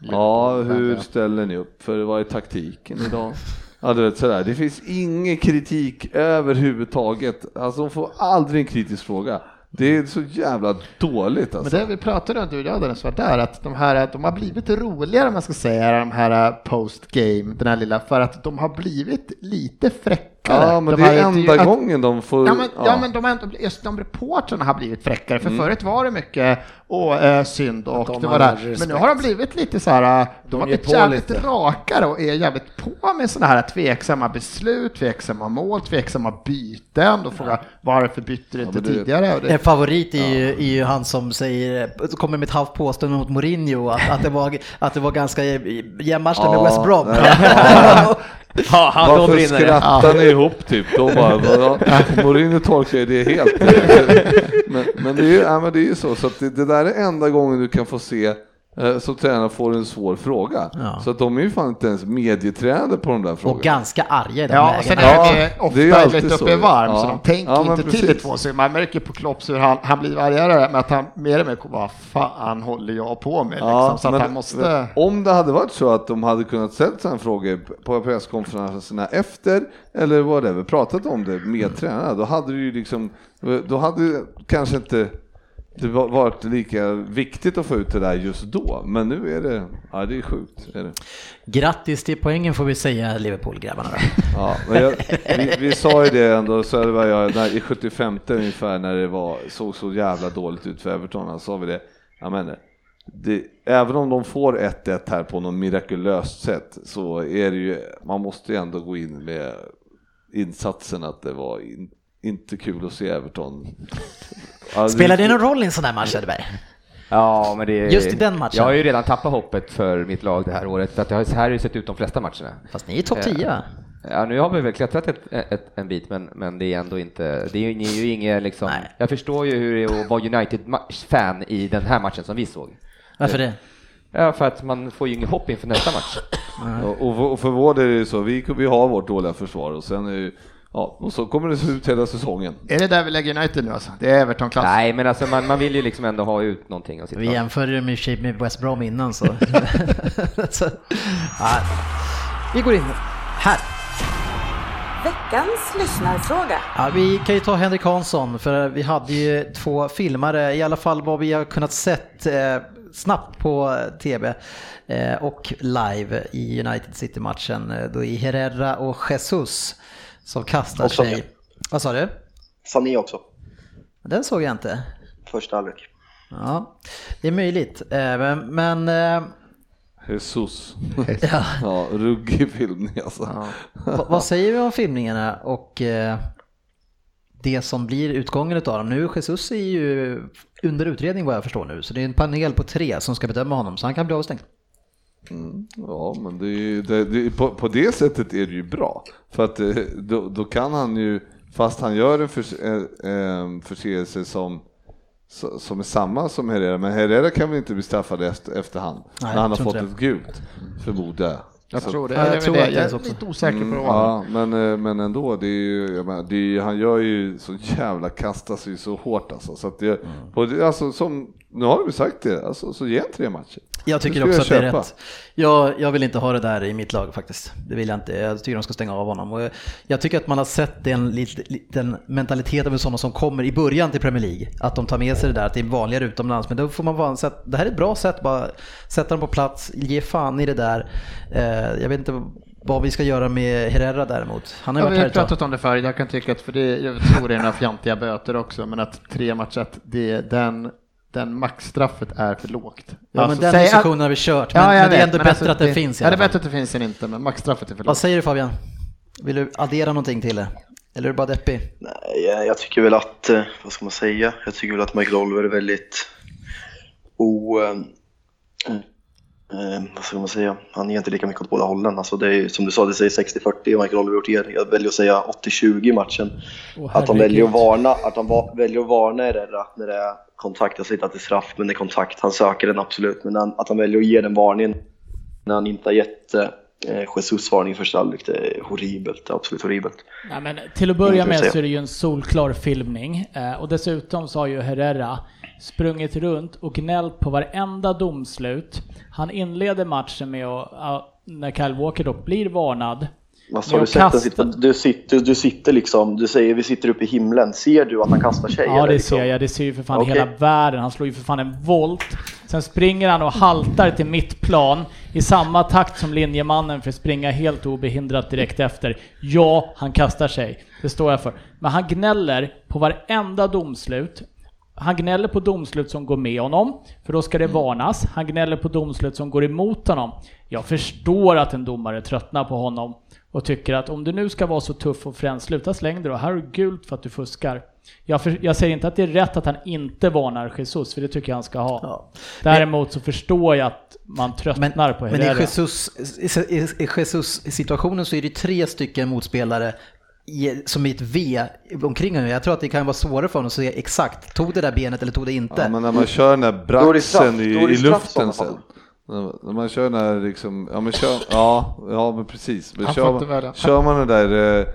Ja, hur ställer ni upp? För vad är taktiken idag? Ja, du vet sådär. Det finns ingen kritik överhuvudtaget. Alltså de får aldrig en kritisk fråga. Det är så jävla dåligt Men alltså. det vi pratade om, du och jag Dennis, var där att de här, de har blivit roligare om man ska säga, de här post game, den här lilla, för att de har blivit lite fräckare. Ja, men de det är enda att- gången de får... Ja men, ja. men de, har ändå, just de reportrarna har blivit fräckare, för förut var det mycket åh, eh, synd och de det var där. respekt. Men nu har de blivit lite så här, eh, de, har blivit jävligt lite. rakare och är jävligt på med sådana här tveksamma beslut, tveksamma mål, tveksamma byten. Då frågar varför bytte du inte tidigare? Och det, En favorit är ju, är ju han som säger, kommer med ett halvt påstående mot Mourinho, att, att, det, var, att det var ganska jämn match med Ja, West Brom. Ja, han, då Varför brinner skrattar ni ihop typ? De bara, vadå? Mourinho tolkar ju det helt. Men, men det är ju ja, men det är ju så, så att det, det där är enda gången du kan få se eh, som tränare får en svår fråga. Ja. Så att de är ju fan inte ens medietränade på de där frågorna. Och ganska arga i de Ja, sen är Ja, det ofta det är ju alltid lite så. uppe i varm, Ja. så de tänker Ja, men inte till i precis. två sekunder. Man märker på Klopp hur han, han blir argare med att han mer och mer kommer, vad fan håller jag på med? Liksom, Ja, så att men han måste... Om det hade varit så att de hade kunnat ställa sådana frågor på presskonferenserna efter eller whatever, pratat om det med tränarna, då hade det ju liksom, då hade det kanske inte det var- varit lika viktigt att få ut det där just då. Men nu är det, ja det är sjukt. Är det. Grattis till poängen får vi säga Liverpool-grabbarna då. Ja, men jag, vi, vi sa ju det ändå, så det var jag, när, i 75 ungefär när det var, såg så jävla dåligt ut för Everton, sa vi det, jag menar, det, även om de får 1-1 här på något mirakulöst sätt så är det ju, man måste ju ändå gå in med insatsen att det var in, inte kul att se Everton. Alltså, Spelar det någon roll i en sån här match Edberg? Ja, men det är... Just i den matchen. Jag har ju redan tappat hoppet för mitt lag det här året, för att det har, så här har det sett ut de flesta matcherna. Fast ni är topp 10 va? Ja, nu har vi väl klättrat ett, ett, en bit, men, men det är ändå inte, det är ju, ni är ju inget liksom, Nej. jag förstår ju hur det är att vara United-fan i den här matchen som vi såg. Varför det? Ja, för att man får ju inget hopp inför nästa match. Och, och för vår del är det så, vi, vi har vårt dåliga försvar och sen är ju, ja, och så kommer det se ut hela säsongen. Är det där vi lägger United nu alltså? Det är Everton-klass? Nej, men alltså man, man vill ju liksom ändå ha ut någonting av sitt Vi jämförde det med, i och med West Brom innan så. så ja. Vi går in här. Veckans lyssnarfråga. Ja, vi kan ju ta Henrik Hansson för vi hade ju två filmare, i alla fall vad vi har kunnat sett eh, snabbt på TV eh, och live i United City-matchen. Eh, Då är Herrera och Jesus som kastar sig. Vad sa du? Sané också, Den såg jag inte. första halvlek. Ja, det är möjligt. Eh, men- Men eh, Jesus. ja, Ja, ruggig filmning alltså. vad, vad säger vi om filmningarna och eh, det som blir utgången utav dem? Nu Jesus är ju under utredning vad jag förstår nu, så det är en panel på tre som ska bedöma honom, så han kan bli avstängd. Ja, men det är, ju- det, det, på, på det sättet är det ju bra. För att eh, då, då kan han ju, fast han gör en förs, eh, eh, förseelse som, som är samma som Herrera, men Herrera kan väl inte bli straffad efter, efterhand Nej, när han har fått inte ett gult, förmodar jag. Jag Så- tror det. Ja, jag tror det. det jag är också. lite osäker på Mm, vad han... ja, men, men ändå, det är ju, menar, det är, han gör ju så jävla kastar sig så hårt alltså. Så att det, Mm. på det, alltså som, nu har vi sagt det, alltså, så ge en tre matcher. Jag tycker också skulle att det är jag rätt. Jag, jag vill inte ha det där i mitt lag faktiskt. Det vill jag inte. Jag tycker de ska stänga av honom. Och jag, jag tycker att man har sett den lit- liten mentaliteten med sådana som kommer i början till Premier League. Att de tar med sig det där, att det är vanligare utomlands. Men då får man vara, så att det här är ett bra sätt, bara sätta dem på plats, ge fan i det där. Eh, jag vet inte vad vi ska göra med Herrera däremot. Han har ju Ja, vi varit här har ett tag. pratat om det förr, jag kan tycka att, för det, jag tror det är några fjantiga böter också, men att tre matcher, att det, den, den maxstraffet är för lågt. Ja, men Alltså, den säg- diskussionen har vi kört. Men, Ja, men det är vet, ändå men bättre alltså, att den finns i Ja, det är bättre att det finns än inte, men maxstraffet är för Vad lågt. säger du Fabian? Vill du addera någonting till det? Eller är du bara deppig? Nej, jag, tycker väl att, eh, vad ska man säga, jag tycker väl att Michael Oliver är väldigt o... Eh, eh, vad ska man säga, han ger inte lika mycket åt båda hållen. Alltså det är som du sa, det säger 60-40 och Michael Oliver gjort er. Jag väljer att säga 80-20 i matchen. Åh, att han väljer att varna, att han va, väljer att varna Herrera när det är kontakt. Jag säger inte att det är straff, men det är kontakt. Han söker den absolut, men han, att han väljer att ge den varningen när han inte har gett eh, Jesus varning i första halvlek, det är horribelt. Absolut horribelt. Nej, men till att börja med så är det ju en solklar filmning eh, och dessutom så har ju Herrera sprungit runt och gnällt på varenda domslut. Han inleder matchen med att, ja, när Kyle Walker då blir varnad, Alltså, har du sett sitta, du, sitter, du sitter liksom, du säger vi sitter uppe i himlen. Ser du att han kastar sig? Ja det liksom? ser jag, det ser ju för fan Okej. hela världen. Han slår ju för fan en volt. Sen springer han och haltar till mittplan i samma takt som linjemannen för att springa helt obehindrat direkt efter. Ja, han kastar sig. Det står jag för. Men han gnäller på varenda domslut. Han gnäller på domslut som går med honom, för då ska det varnas. Han gnäller på domslut som går emot honom. Jag förstår att en domare tröttnar på honom och tycker att om du nu ska vara så tuff och frän, sluta släng dig då. Här har du gult för att du fuskar. Jag, för, jag säger inte att det är rätt att han inte varnar Jesus, för det tycker jag han ska ha. Ja. Däremot så förstår jag att man Men, tröttnar på men i Herrera. Jesus, i, i, i Jesus situationen så är det tre stycken motspelare i, som är ett V omkring honom. Jag tror att det kan vara svårare för honom att se exakt, tog det där benet eller tog det inte? Ja, men när man kör den där är det braxen i, är det i i luften sen. När när man kör den där liksom, ja men kör, ja, ja men precis. Men kör, man, kör man den där eh,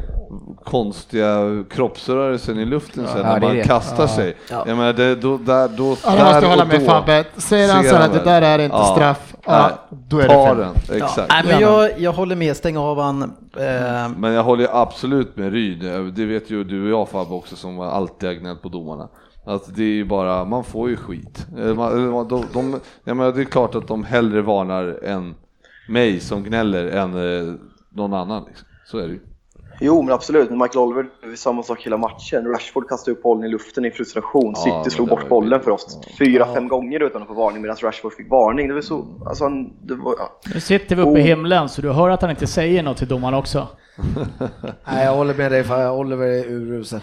konstiga kroppsrörelsen i luften sen Ja, när det är man det. kastar sig. Ja. Jag menar, det, då, där, då, Ja, där jag måste hålla med Fabbe. Säger han ser så här att det där är inte Ja. straff, ja, då är det fel. den, Ja, exakt. nej, men jag, jag håller med, stäng av han. Mm. Men jag håller absolut med Ryd, eh, det vet ju du och jag Fabbe också som alltid har gnällt på domarna. Att det är ju bara, man får ju skit. Eh, de, De, de, jag menar, det är klart att de hellre varnar än mig som gnäller än någon annan. Liksom. Så är det ju. Jo, men absolut. Men Michael Oliver, det är samma sak hela matchen. Rashford kastade upp bollen i luften i frustration. Ja, City slog bort bollen för oss fyra, fem gånger utan att få varning medan Rashford fick varning. Det var så, alltså han, det var, ja. Nu sitter vi uppe i Oh. himlen, så du hör att han inte säger något till domaren också. Nej, jag håller med dig, för Oliver är urusel.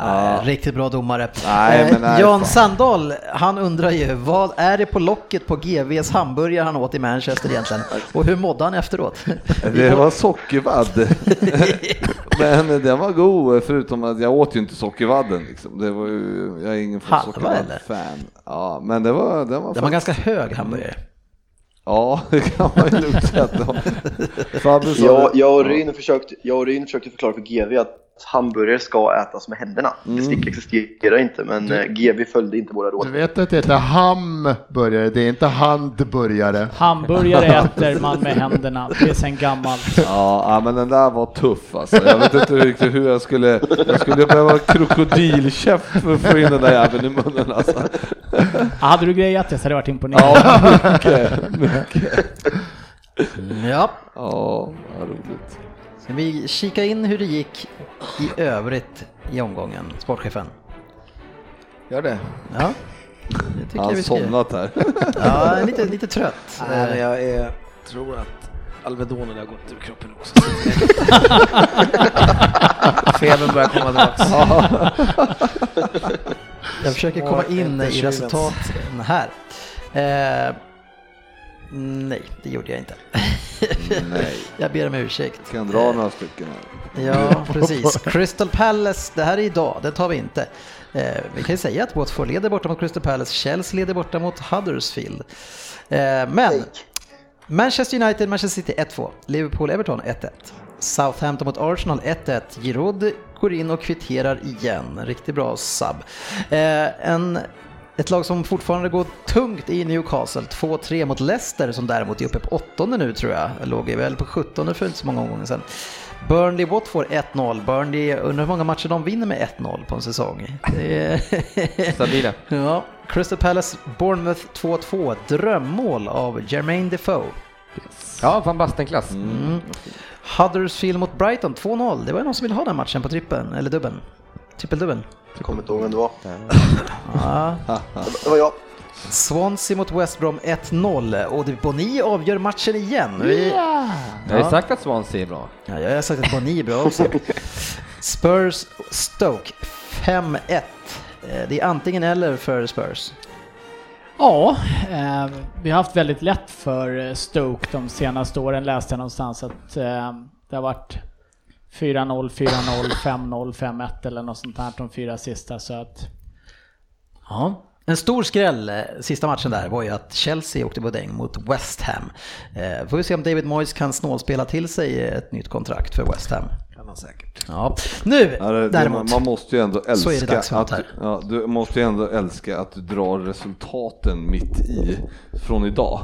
eh, Riktigt bra domare. Nej, Eh, men nej, Jan fan. Sandahl, han undrar ju, vad är det på locket på GVs hamburgare han åt i Manchester egentligen? Och hur mådde han efteråt? Det var sockervadd. Men den var god, förutom att jag åt ju inte sockervadden. Liksom. Det var ju, jag är ingen sockervadd-fan. Ja, men det var, den var, Det var en faktiskt- ganska hög hamburgare. Ja, det kan man ju lugnt säga. och Ryn försökte, jag och Ryn försökte förklara för GV att hamburgare ska ätas med händerna. Bestick existerar inte, men eh, GV följde inte våra Du råd. vet att det heter hamburgare, det är inte handburgare. Hamburgare äter man med händerna, det är sen gammalt. Ja, men den där var tuff alltså. Jag vet inte riktigt hur jag skulle, jag skulle behöva krokodilkäft för att få in den där jäveln i munnen alltså. Ah, Hade du grejat det så hade jag varit imponerad. Ja, mycket, mycket. Ja, Ja, vad roligt. Ska vi kika in hur det gick i övrigt i omgången, sportchefen? Gör det? Ja, det Han göra. somnat här. Ja, lite, lite trött. Nej, men jag är, tror att Alvedonen har gått ur kroppen också. Febern börjar komma tillbaks. Jag försöker komma in i resultaten här. Eh, nej, det gjorde jag inte. Nej, Jag ber om ursäkt. kan dra några stycken här. Ja, precis. Crystal Palace, det här är idag, det tar vi inte. Eh, vi kan ju säga att Watford leder borta mot Crystal Palace, Chelsea leder borta mot Huddersfield. Eh, men Manchester United, Manchester City 1-2, Liverpool, Everton 1-1. Southampton mot Arsenal 1-1. Giroud går in och kvitterar igen. Riktigt bra sub. Eh, en, ett lag som fortfarande går tungt i Newcastle. 2-3 mot Leicester som däremot är uppe på åttonde nu tror jag. Låg väl på 17 för inte så många omgångar sedan. Burnley Watford 1-0. Burnley, undrar hur många matcher de vinner med 1-0 på en säsong. Stabila. Ja, Crystal Palace Bournemouth 2-2. Drömmål av Jermaine Defoe. Ja, van Basten-klass. Mm. Huddersfield mot Brighton 2-0. Det var ju någon som ville ha den matchen på trippen, eller dubben. Trippeldubben. Jag kommer inte ihåg vem det var. Ja. Det var jag. Swansea mot West Brom 1-0 och det- Boni avgör matchen igen. Vi, Jag har ju sagt att Swansea är bra. ja, jag har sagt att Boni är bra också. Spurs Stoke 5-1. Eh, Det är antingen eller för Spurs. Ja, eh, vi har haft väldigt lätt för eh, Stoke de senaste åren läste jag någonstans att eh, det har varit 4-0, 4-0, 5-0, 5-1 eller något sånt här de fyra sista så att Ja. En stor skräll eh, sista matchen där var ju att Chelsea åkte på däng mot West Ham. Eh, får vi se om David Moyes kan snålspela till sig ett nytt kontrakt för West Ham. Kan han säkert. Ja. Nu Ja, det, däremot. man måste ju ändå Så är det älska att, här. ja, du måste ju ändå älska att du drar resultaten mitt i från idag.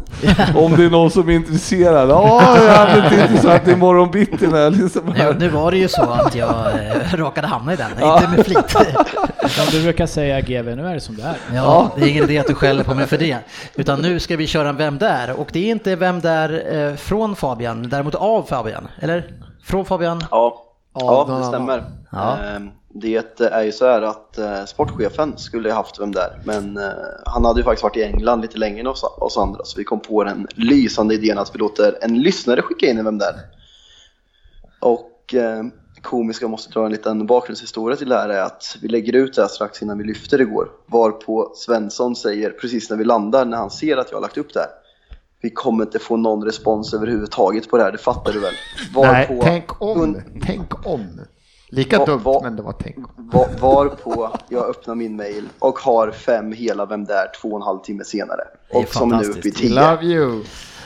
Om det är någon som är intresserad. Ja, jag är lite intressant imorgon bitti när jag liksom Nu, nu var det ju så att jag eh, råkade hamna i den, inte med flit. som du brukar säga GV, nu är det som det är. Ja, det är ingen idé att du skäller på mig för det. Utan nu ska vi köra en Vem där? Och det är inte Vem där eh, från Fabian, däremot av Fabian. Eller? Från Fabian? Ja, Ja, det stämmer. Ja. Ehm, Det är ju så här att eh, sportchefen skulle ha haft vem där, men eh, han hade ju faktiskt varit i England lite längre än oss, andra, så vi kom på den lysande idén att vi låter en lyssnare skicka in vem där. Och eh, komiska måste dra en liten bakgrundshistoria till det här är att vi lägger ut det här strax innan vi lyfter igår, varpå Svensson säger precis när vi landar, när han ser att jag har lagt upp det här, vi kommer inte få någon respons överhuvudtaget på det här, det fattar du väl? Nej, tänk om. Un- Tänk om. Lika Va- dumt, va- men det var tänk om. Va- Varpå jag öppnar min mail och har fem hela Vem där två och en halv timme senare. Det är Och som nu uppe i fantastiskt. tio. Love you.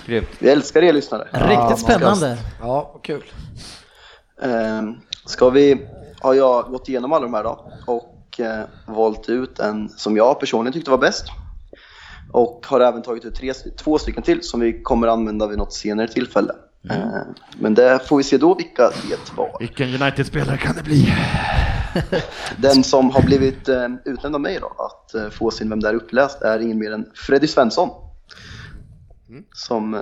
Grymt. Vi älskar er lyssnare. Riktigt spännande. Ja, kul. Ehm, ska vi, har jag gått igenom alla de här då och eh, valt ut en som jag personligen tyckte var bäst. Och har även tagit ut tre, två stycken till som vi kommer använda vid något senare tillfälle. Ehm, men det får vi se då vilka det var. Vilken United-spelare kan det bli? Den som har blivit eh, utnämnd av mig då att eh, få sin Vem där uppläst är ingen mer än Freddy Svensson. Som eh,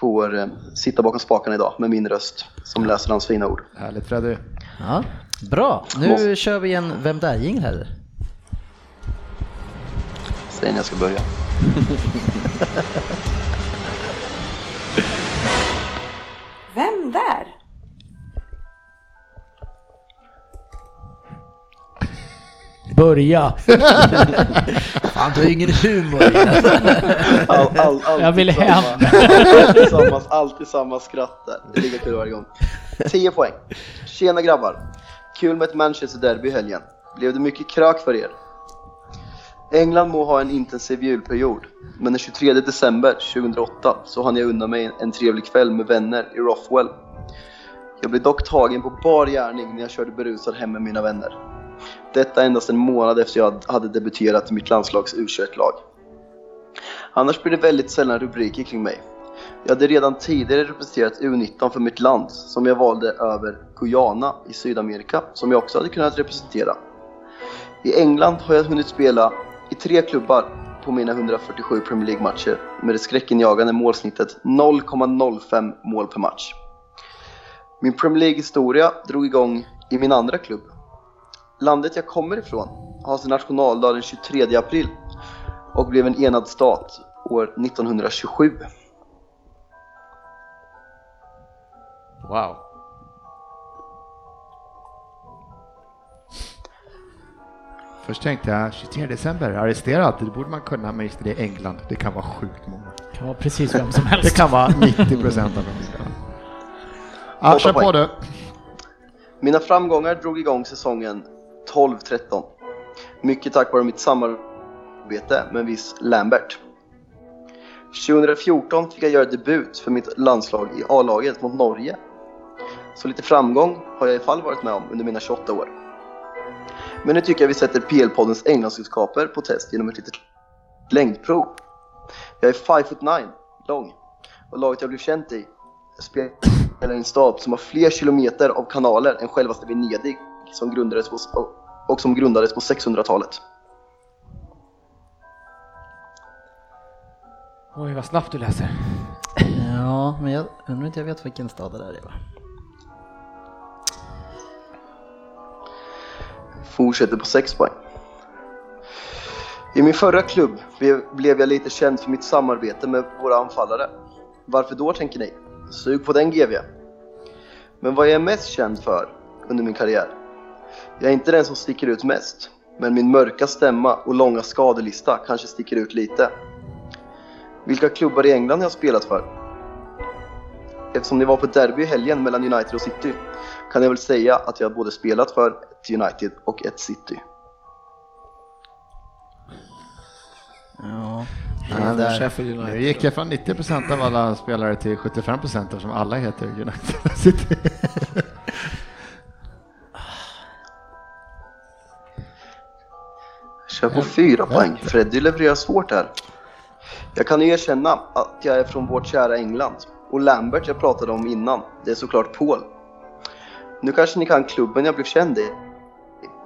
får eh, sitta bakom spakarna idag med min röst som läser hans fina ord. Härligt Freddy. Ja, bra. Nu Måste- kör vi en Vem där-jingel här. Säg när jag ska börja. Vem där? Börja! Fan, du har ju ingen humor. All, all, alltid Jag vill samma, hem. Alltid samma, alltid samma skratt där. Det är lika kul varje gång. 10 poäng. Tjena grabbar. Kul med ett Manchester derby i helgen. Blev det mycket krök för er? England må ha en intensiv julperiod, men den 23 december 2008 så hann jag unna mig en trevlig kväll med vänner i Rothwell. Jag blev dock tagen på bar gärning när jag körde berusad hem med mina vänner. Detta endast en månad efter jag hade debuterat i mitt landslags U21-lag. Annars blir det väldigt sällan rubriker kring mig. Jag hade redan tidigare representerat U19 för mitt land som jag valde över Guyana i Sydamerika som jag också hade kunnat representera. I England har jag hunnit spela i tre klubbar på mina 147 Premier League-matcher med det skräckinjagande målsnittet 0,05 mål per match. Min Premier League-historia drog igång i min andra klubb. Landet jag kommer ifrån har sin nationaldag den 23 april och blev en enad stat år 1927. Wow. Först tänkte jag 23 december, arresterad, det borde man kunna, men just det är England, det kan vara sjukt många. Kan vara precis vem som Det helst. kan vara 90 procent av dem. Ja, kör på du. Mina framgångar drog igång säsongen 12-13. Mycket tack vare mitt samarbete med viss Lambert. 2014 fick jag göra debut för mitt landslag i A-laget mot Norge. Så lite framgång har jag i fall varit med om under mina 28 år. Men nu tycker jag vi sätter PL-poddens englandskunskaper på test genom ett litet längdprov. Jag är 5 foot 9 lång och laget jag blev känt i spelar i en stad som har fler kilometer av kanaler än självaste Venedig som grundades på, och som grundades på 600-talet. Oj, vad snabbt du läser. Ja, men jag undrar inte jag vet vilken stad det där är va? Fortsätter på 6 poäng. I min förra klubb blev- jag lite känd för mitt samarbete med våra anfallare. Varför då tänker ni? Sug på den GV. Men vad jag är mest känd för under min karriär? Jag är inte den som sticker ut mest, men min mörka stämma och långa skadelista kanske sticker ut lite. Vilka klubbar i England har jag spelat för? Eftersom ni var på derby i helgen mellan United och City kan jag väl säga att jag både spelat för ett United och ett City. Ja, Ja, där. Sheffield Nu United. gick jag från 90 procent av alla spelare till 75 procent eftersom alla heter United City. Kör på fyra poäng. Freddy levererar svårt här. Jag kan ju erkänna att jag är från vårt kära England. Och Lambert jag pratade om innan, det är såklart Paul. Nu kanske ni kan klubben jag blev känd i.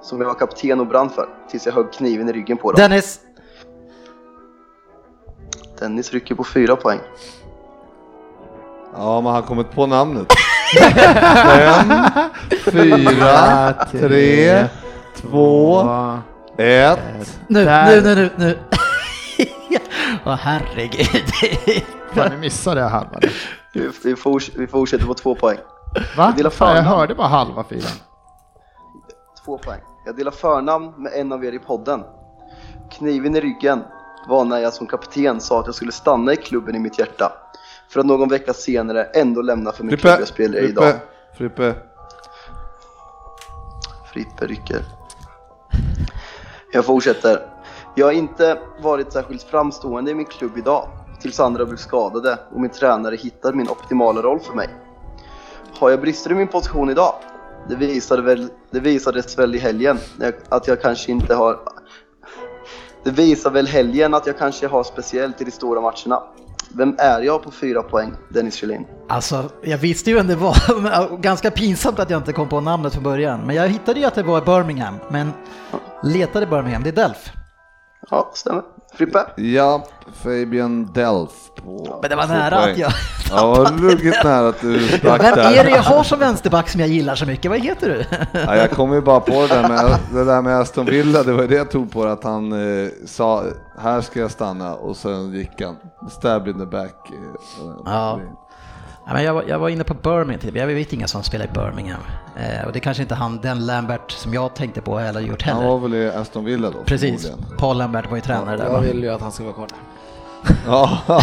Som jag var kapten och brann för, tills jag högg kniven i ryggen på dem. Dennis! Dennis rycker på fyra poäng. Ja, man har kommit på namnet. Fem, fyra, tre, två, ett. Nu, nu, nu, nu, nu. Åh herregud. Fan, ni missade jag halva. Vi, vi, forts- vi fortsätter på två poäng. Va? jag förnamn. hörde bara halva filen. Två poäng. Jag delar förnamn med en av er i podden. Kniven i ryggen var när jag som kapten sa att jag skulle stanna i klubben i mitt hjärta. För att någon vecka senare ändå lämna för min klubb Frippe, jag spelar i idag. Frippe. Frippe rycker. Jag fortsätter. Jag har inte varit särskilt framstående i min klubb idag. Tills andra blev skadade och min tränare hittade min optimala roll för mig. Har jag brister i min position idag? Det, visade väl, det visades väl i helgen att jag kanske inte har... Det visar väl helgen att jag kanske har speciellt i de stora matcherna. Vem är jag på fyra poäng, Dennis Kjellin? Alltså, jag visste ju vem det var. Ganska pinsamt att jag inte kom på namnet från början. Men jag hittade ju att det var Birmingham. Men letade Birmingham, det är Delf. Ja, stämmer. Frippe? Ja, Fabian Delf på Men det var nära poäng. att jag... Ja, ruggigt nära att du stack Vem där. är det jag har som vänsterback som jag gillar så mycket? Vad heter du? Ja, jag kom ju bara på det där med, det där med Aston Villa, det var det jag tog på att han eh, sa här ska jag stanna och sen gick han. Stab in the back. Eh, Ja. Ja, men jag, var, jag var inne på Birmingham, typ. jag vet inga som spelar i Birmingham. Eh, och det kanske inte han, den Lambert som jag tänkte på heller gjort Han heller. var väl i Aston Villa då? Precis. Paul Lambert var ju tränare där Jag va? vill ju att han ska vara kvar där. Ja,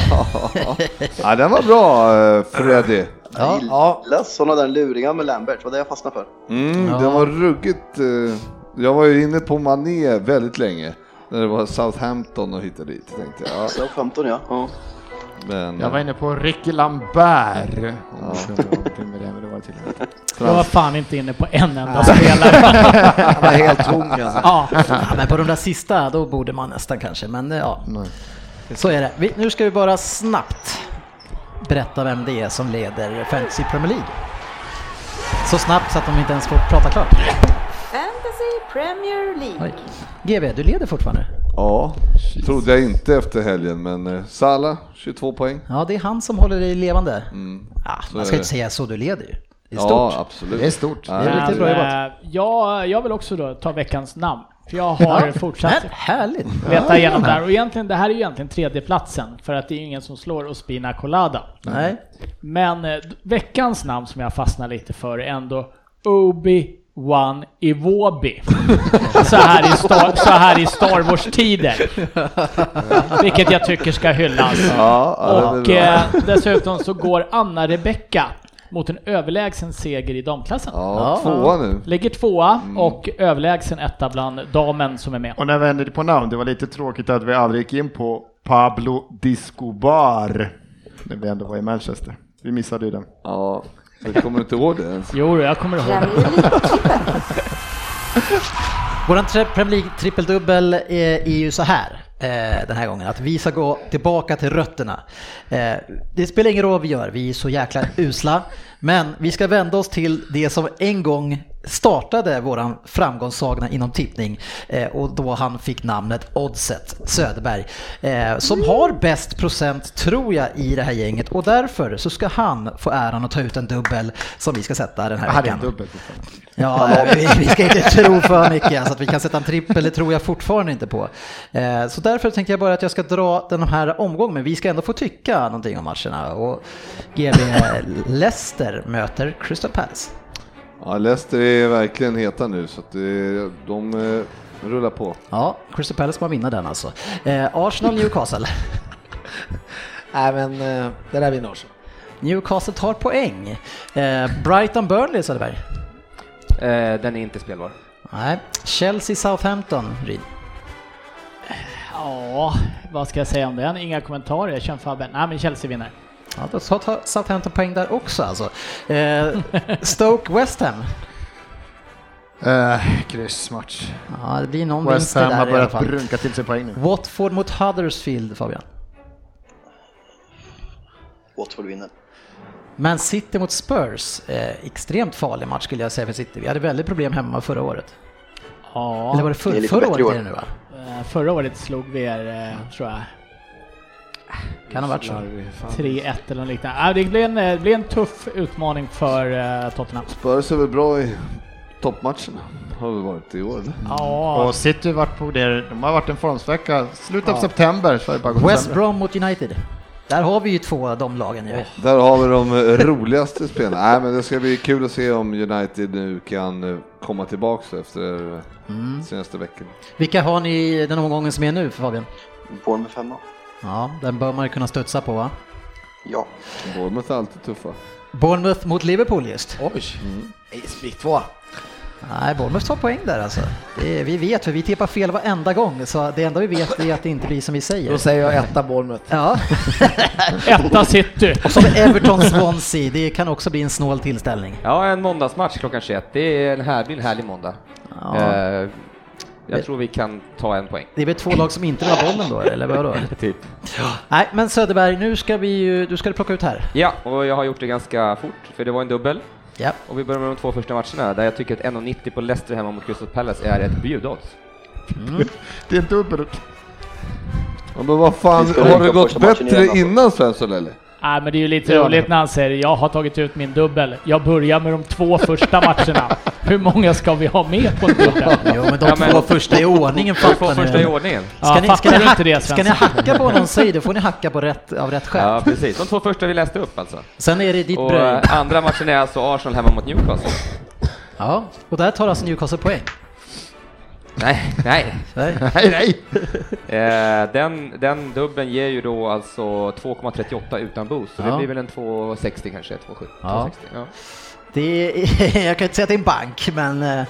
ja den var bra eh, Freddy. Ja. Jag gillar sådana där luringar med Lambert, var det jag fastnade för. Mm, Ja. Den var ruggigt. eh, jag var ju inne på Mané väldigt länge. När det var Southampton och hittade dit tänkte jag. Ja, 15 ja. ja. Men, Jag var inne på Ricky Lambert. Om det var någonting med det, men det var till Jag var fan inte inne på en enda spelare. Han var helt tung alltså. ja. Ja, men på de där sista, då borde man nästan kanske, men eh, ja. Nej. Så är det. Vi, nu ska vi bara snabbt berätta vem det är som leder Fantasy Premier League. Så snabbt så att de inte ens får prata klart. Fantasy Premier League. Oj. GV, du leder fortfarande. ja, trodde jag inte efter helgen, men eh, Salah 22 poäng. Ja, det är han som håller dig levande. Mm. Ja, Så man ska inte säga så, du leder ju. Det är Ja, stort. absolut. Det är stort. Ja, Det är riktigt bra jobbat. eh, jag, jag vill också då ta veckans namn. För jag har Ja, fortsatt Men, härligt. leta igenom där. Och egentligen, det här är ju egentligen tredjeplatsen. För att det är ju ingen som slår Ospina Colada. Nej. Men eh, veckans namn som jag fastnar lite för är ändå Obi-Wan Iwobi. så, här i Star, så här i Star Wars-tider. Vilket jag tycker ska hyllas. Ja, Och eh, dessutom så går Anna-Rebecka mot en överlägsen seger i damklassen. Ja, tvåa nu. Ligger tvåa och överlägsen etta bland damen som är med. Och när vi är på namn, det var lite tråkigt att vi aldrig gick in på Pablo Discobar. När vi ändå var i Manchester. Vi missade ju den. Ja, jag kommer inte ihåg det ens. Jo, jag kommer ihåg. Våran tre- Premier League trippeldubbel är, är ju så här eh, den här gången, att vi ska gå tillbaka till rötterna. Eh, det spelar ingen roll vad vi gör, vi är så jäkla usla. Men vi ska vända oss till det som en gång startade våran framgångssagna inom tippning eh, och då han fick namnet Oddset Söderberg. Eh, som har bäst procent tror jag i det här gänget och därför så ska han få äran att ta ut en dubbel som vi ska sätta den här Jag hade veckan. en dubbel. Ja, vi, vi ska inte tro för mycket, alltså att vi kan sätta en trippel, det tror jag fortfarande inte på. Eh, så därför tänkte jag bara att jag ska dra den här omgången, men vi ska ändå få tycka någonting om matcherna. Och GB Leicester möter Crystal Palace. Ja, Leicester är verkligen heta nu så att det, de eh, rullar på. Ja, Crystal Palace kommer vinna den alltså. Eh, Arsenal Newcastle. Nej men eh, det där vinner Arsenal. Newcastle tar poäng. Eh, Brighton Burnley Söderberg. Eh, den är inte spelbar. Nej. Chelsea Southampton Ryd. Ja, vad ska jag säga om den? Inga kommentarer, jag kör Fabben. Nej men Chelsea vinner. Ja, då tar Southampton poäng där också alltså. Eh, Stoke West Ham. Uh, kryssmatch. Ja, det blir någon West Ham har börjat brunka till sig poäng nu. Watford mot Huddersfield, Fabian. Watford vinner. Man City mot Spurs. Eh, extremt farlig match skulle jag säga för City. Vi hade väldigt problem hemma förra året. Ja, Eller var det, det för, är lite förra året år. är det nu va? eh, förra året slog vi er, eh, tror jag, Kan ha varit så. 3-1 eller något liknande. Ja, det blir en, eh, det blir en tuff utmaning för eh, Tottenham. Spurs är väl bra i toppmatcherna, har vi varit i år? Ja, Och City varit på det, de har varit en formsvecka, slutet av september så det bara West. Brom mot United. Där har vi ju två av de lagen ju. Där har vi de eh, roligaste spelarna. Nej, men det ska bli kul att se om United nu kan komma tillbaks efter Mm. senaste veckan. Vilka har ni den omgången som är nu Fabian? Bournemouth femma. Ja, den bör man ju kunna studsa på va? Ja. Bournemouth är alltid tuffa. Bournemouth mot Liverpool just. Oj! Mm. Spik två. Nej, Bournemouth tar poäng där alltså. Det är, vi vet, för vi tippar fel varenda gång, så det enda vi vet är att det inte blir som vi säger. Då säger jag etta Bournemouth. Ja, etta City. och så Everton Swansea, det kan också bli en snål tillställning. Ja, en måndagsmatch klockan 21. Det är en härlig, en härlig måndag. Ja. Eh, jag tror vi kan ta en poäng. Det är väl två lag som inte har bollen då, eller vadå? Typ. Nej, men Söderberg, nu ska vi ju, du ska du plocka ut här. Ja, och jag har gjort det ganska fort, för det var en dubbel. Ja. Och vi börjar med de två första matcherna, där jag tycker att 1,90 på Leicester hemma mot Crystal Palace är ett bjudodds. Det är en dubbel. Ja, men vad fan, har det gått bättre alltså. innan Svensson eller? Nej men det är ju lite roligt när han säger jag har tagit ut min dubbel. Jag börjar med de två första matcherna. Hur många ska vi ha med på en dubbel? Jo, men de Ja, men- två första i ordningen De två fattar första i ni. ordningen. Ja, Ska ni, fattar ska, ni du inte det, hacka, ska ni hacka på vad någon säger, då får ni hacka på rätt, av rätt skäl. Ja, precis. De två första vi läste upp alltså. Sen är det ditt bröd. eh, andra matchen är alltså Arsenal hemma mot Newcastle. Ja, och där tar alltså Newcastle poäng. Nej, nej. Nej. Nej! Eh, den, den dubbeln ger ju då alltså 2,38 utan boost, så Ja. det blir väl en 2,60 kanske, 2,70. Ja. 2,60, ja. Det är, jag kan inte säga att det är en bank, men eh,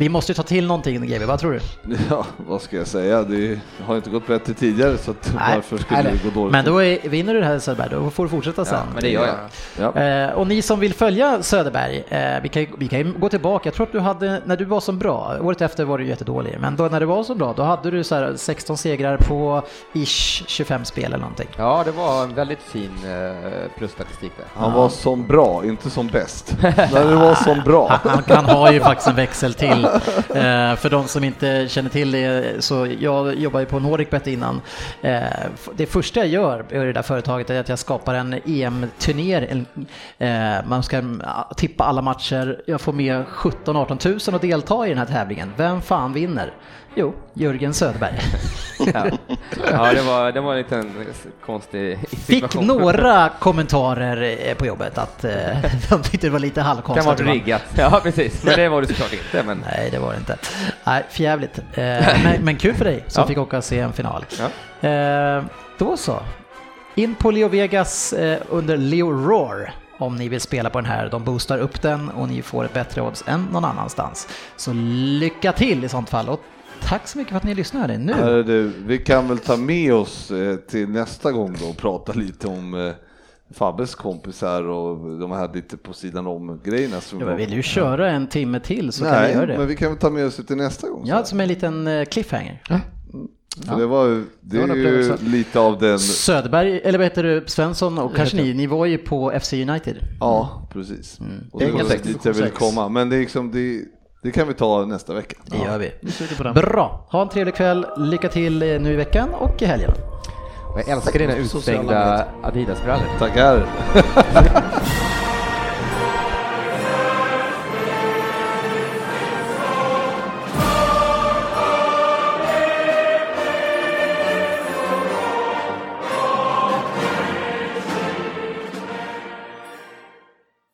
Vi måste ju ta till någonting GB, vad tror du? Ja, vad ska jag säga? Det har inte gått bättre tidigare så att Nej, varför skulle nej, det gå dåligt? Men då är, vinner du det här Söderberg, då får du fortsätta sen. Men det gör jag. Ja. Eh, och ni som vill följa Söderberg, eh, vi, kan, ju- vi kan gå tillbaka. Jag tror att du hade, när du var som bra, året efter var du jättedålig, men då, när du var så bra, då hade du så här 16 segrar på ish 25 spel eller någonting. Ja, det var en väldigt fin eh, plusstatistik där. Han var som bra, inte som bäst. När det var som bra. Han, han har ju faktiskt en växel till. Eh, för de som inte känner till det, så jag jobbar ju på Nordicbet innan. Eh, det första jag gör i det där företaget är att jag skapar en EM-turnering. Eh, man ska tippa alla matcher. Jag får med 17-18 tusen att delta i den här tävlingen. Vem fan vinner? Jo, Jörgen Söderberg. Ja, ja det, var, det var en liten konstig Fick situation. några kommentarer eh, på jobbet att eh, de tyckte det var lite Kan halvkonstigt. vara att det var- riggat. Ja, precis. Men det var det såklart inte. Men... Nej, det var det inte. Nej, förjävligt. Eh, men, men kul för dig som Ja. fick åka och se en final. Ja. Eh, då så. In på Leo Vegas under Leo Roar om ni vill spela på den här. De boostar upp den och ni får ett bättre odds än någon annanstans. Så lycka till i sånt fall och tack så mycket för att ni lyssnade nu. Du, vi kan väl ta med oss eh, till nästa gång då och prata lite om eh, Fabbes kompisar och de här lite på sidan om grejerna. Som Ja, vill du köra en timme till så kan Nej, vi göra det. men vi kan väl ta med oss det till nästa gång. Ja, som en liten eh, cliffhanger. För det var ju, det Det var är en ju lite av den, Söderberg, eller vad heter du, Svensson och kanske ni, ni var ju på FC United. ja precis. Och det var dit jag vill sex. komma, men det är liksom, det, det kan vi ta nästa vecka. Det gör vi. Vi suger på den. Bra, ha en trevlig kväll, lycka till eh, nu i veckan och i helgen. Jag älskar dina Sociala utsvängda Adidas-brallor. Tackar!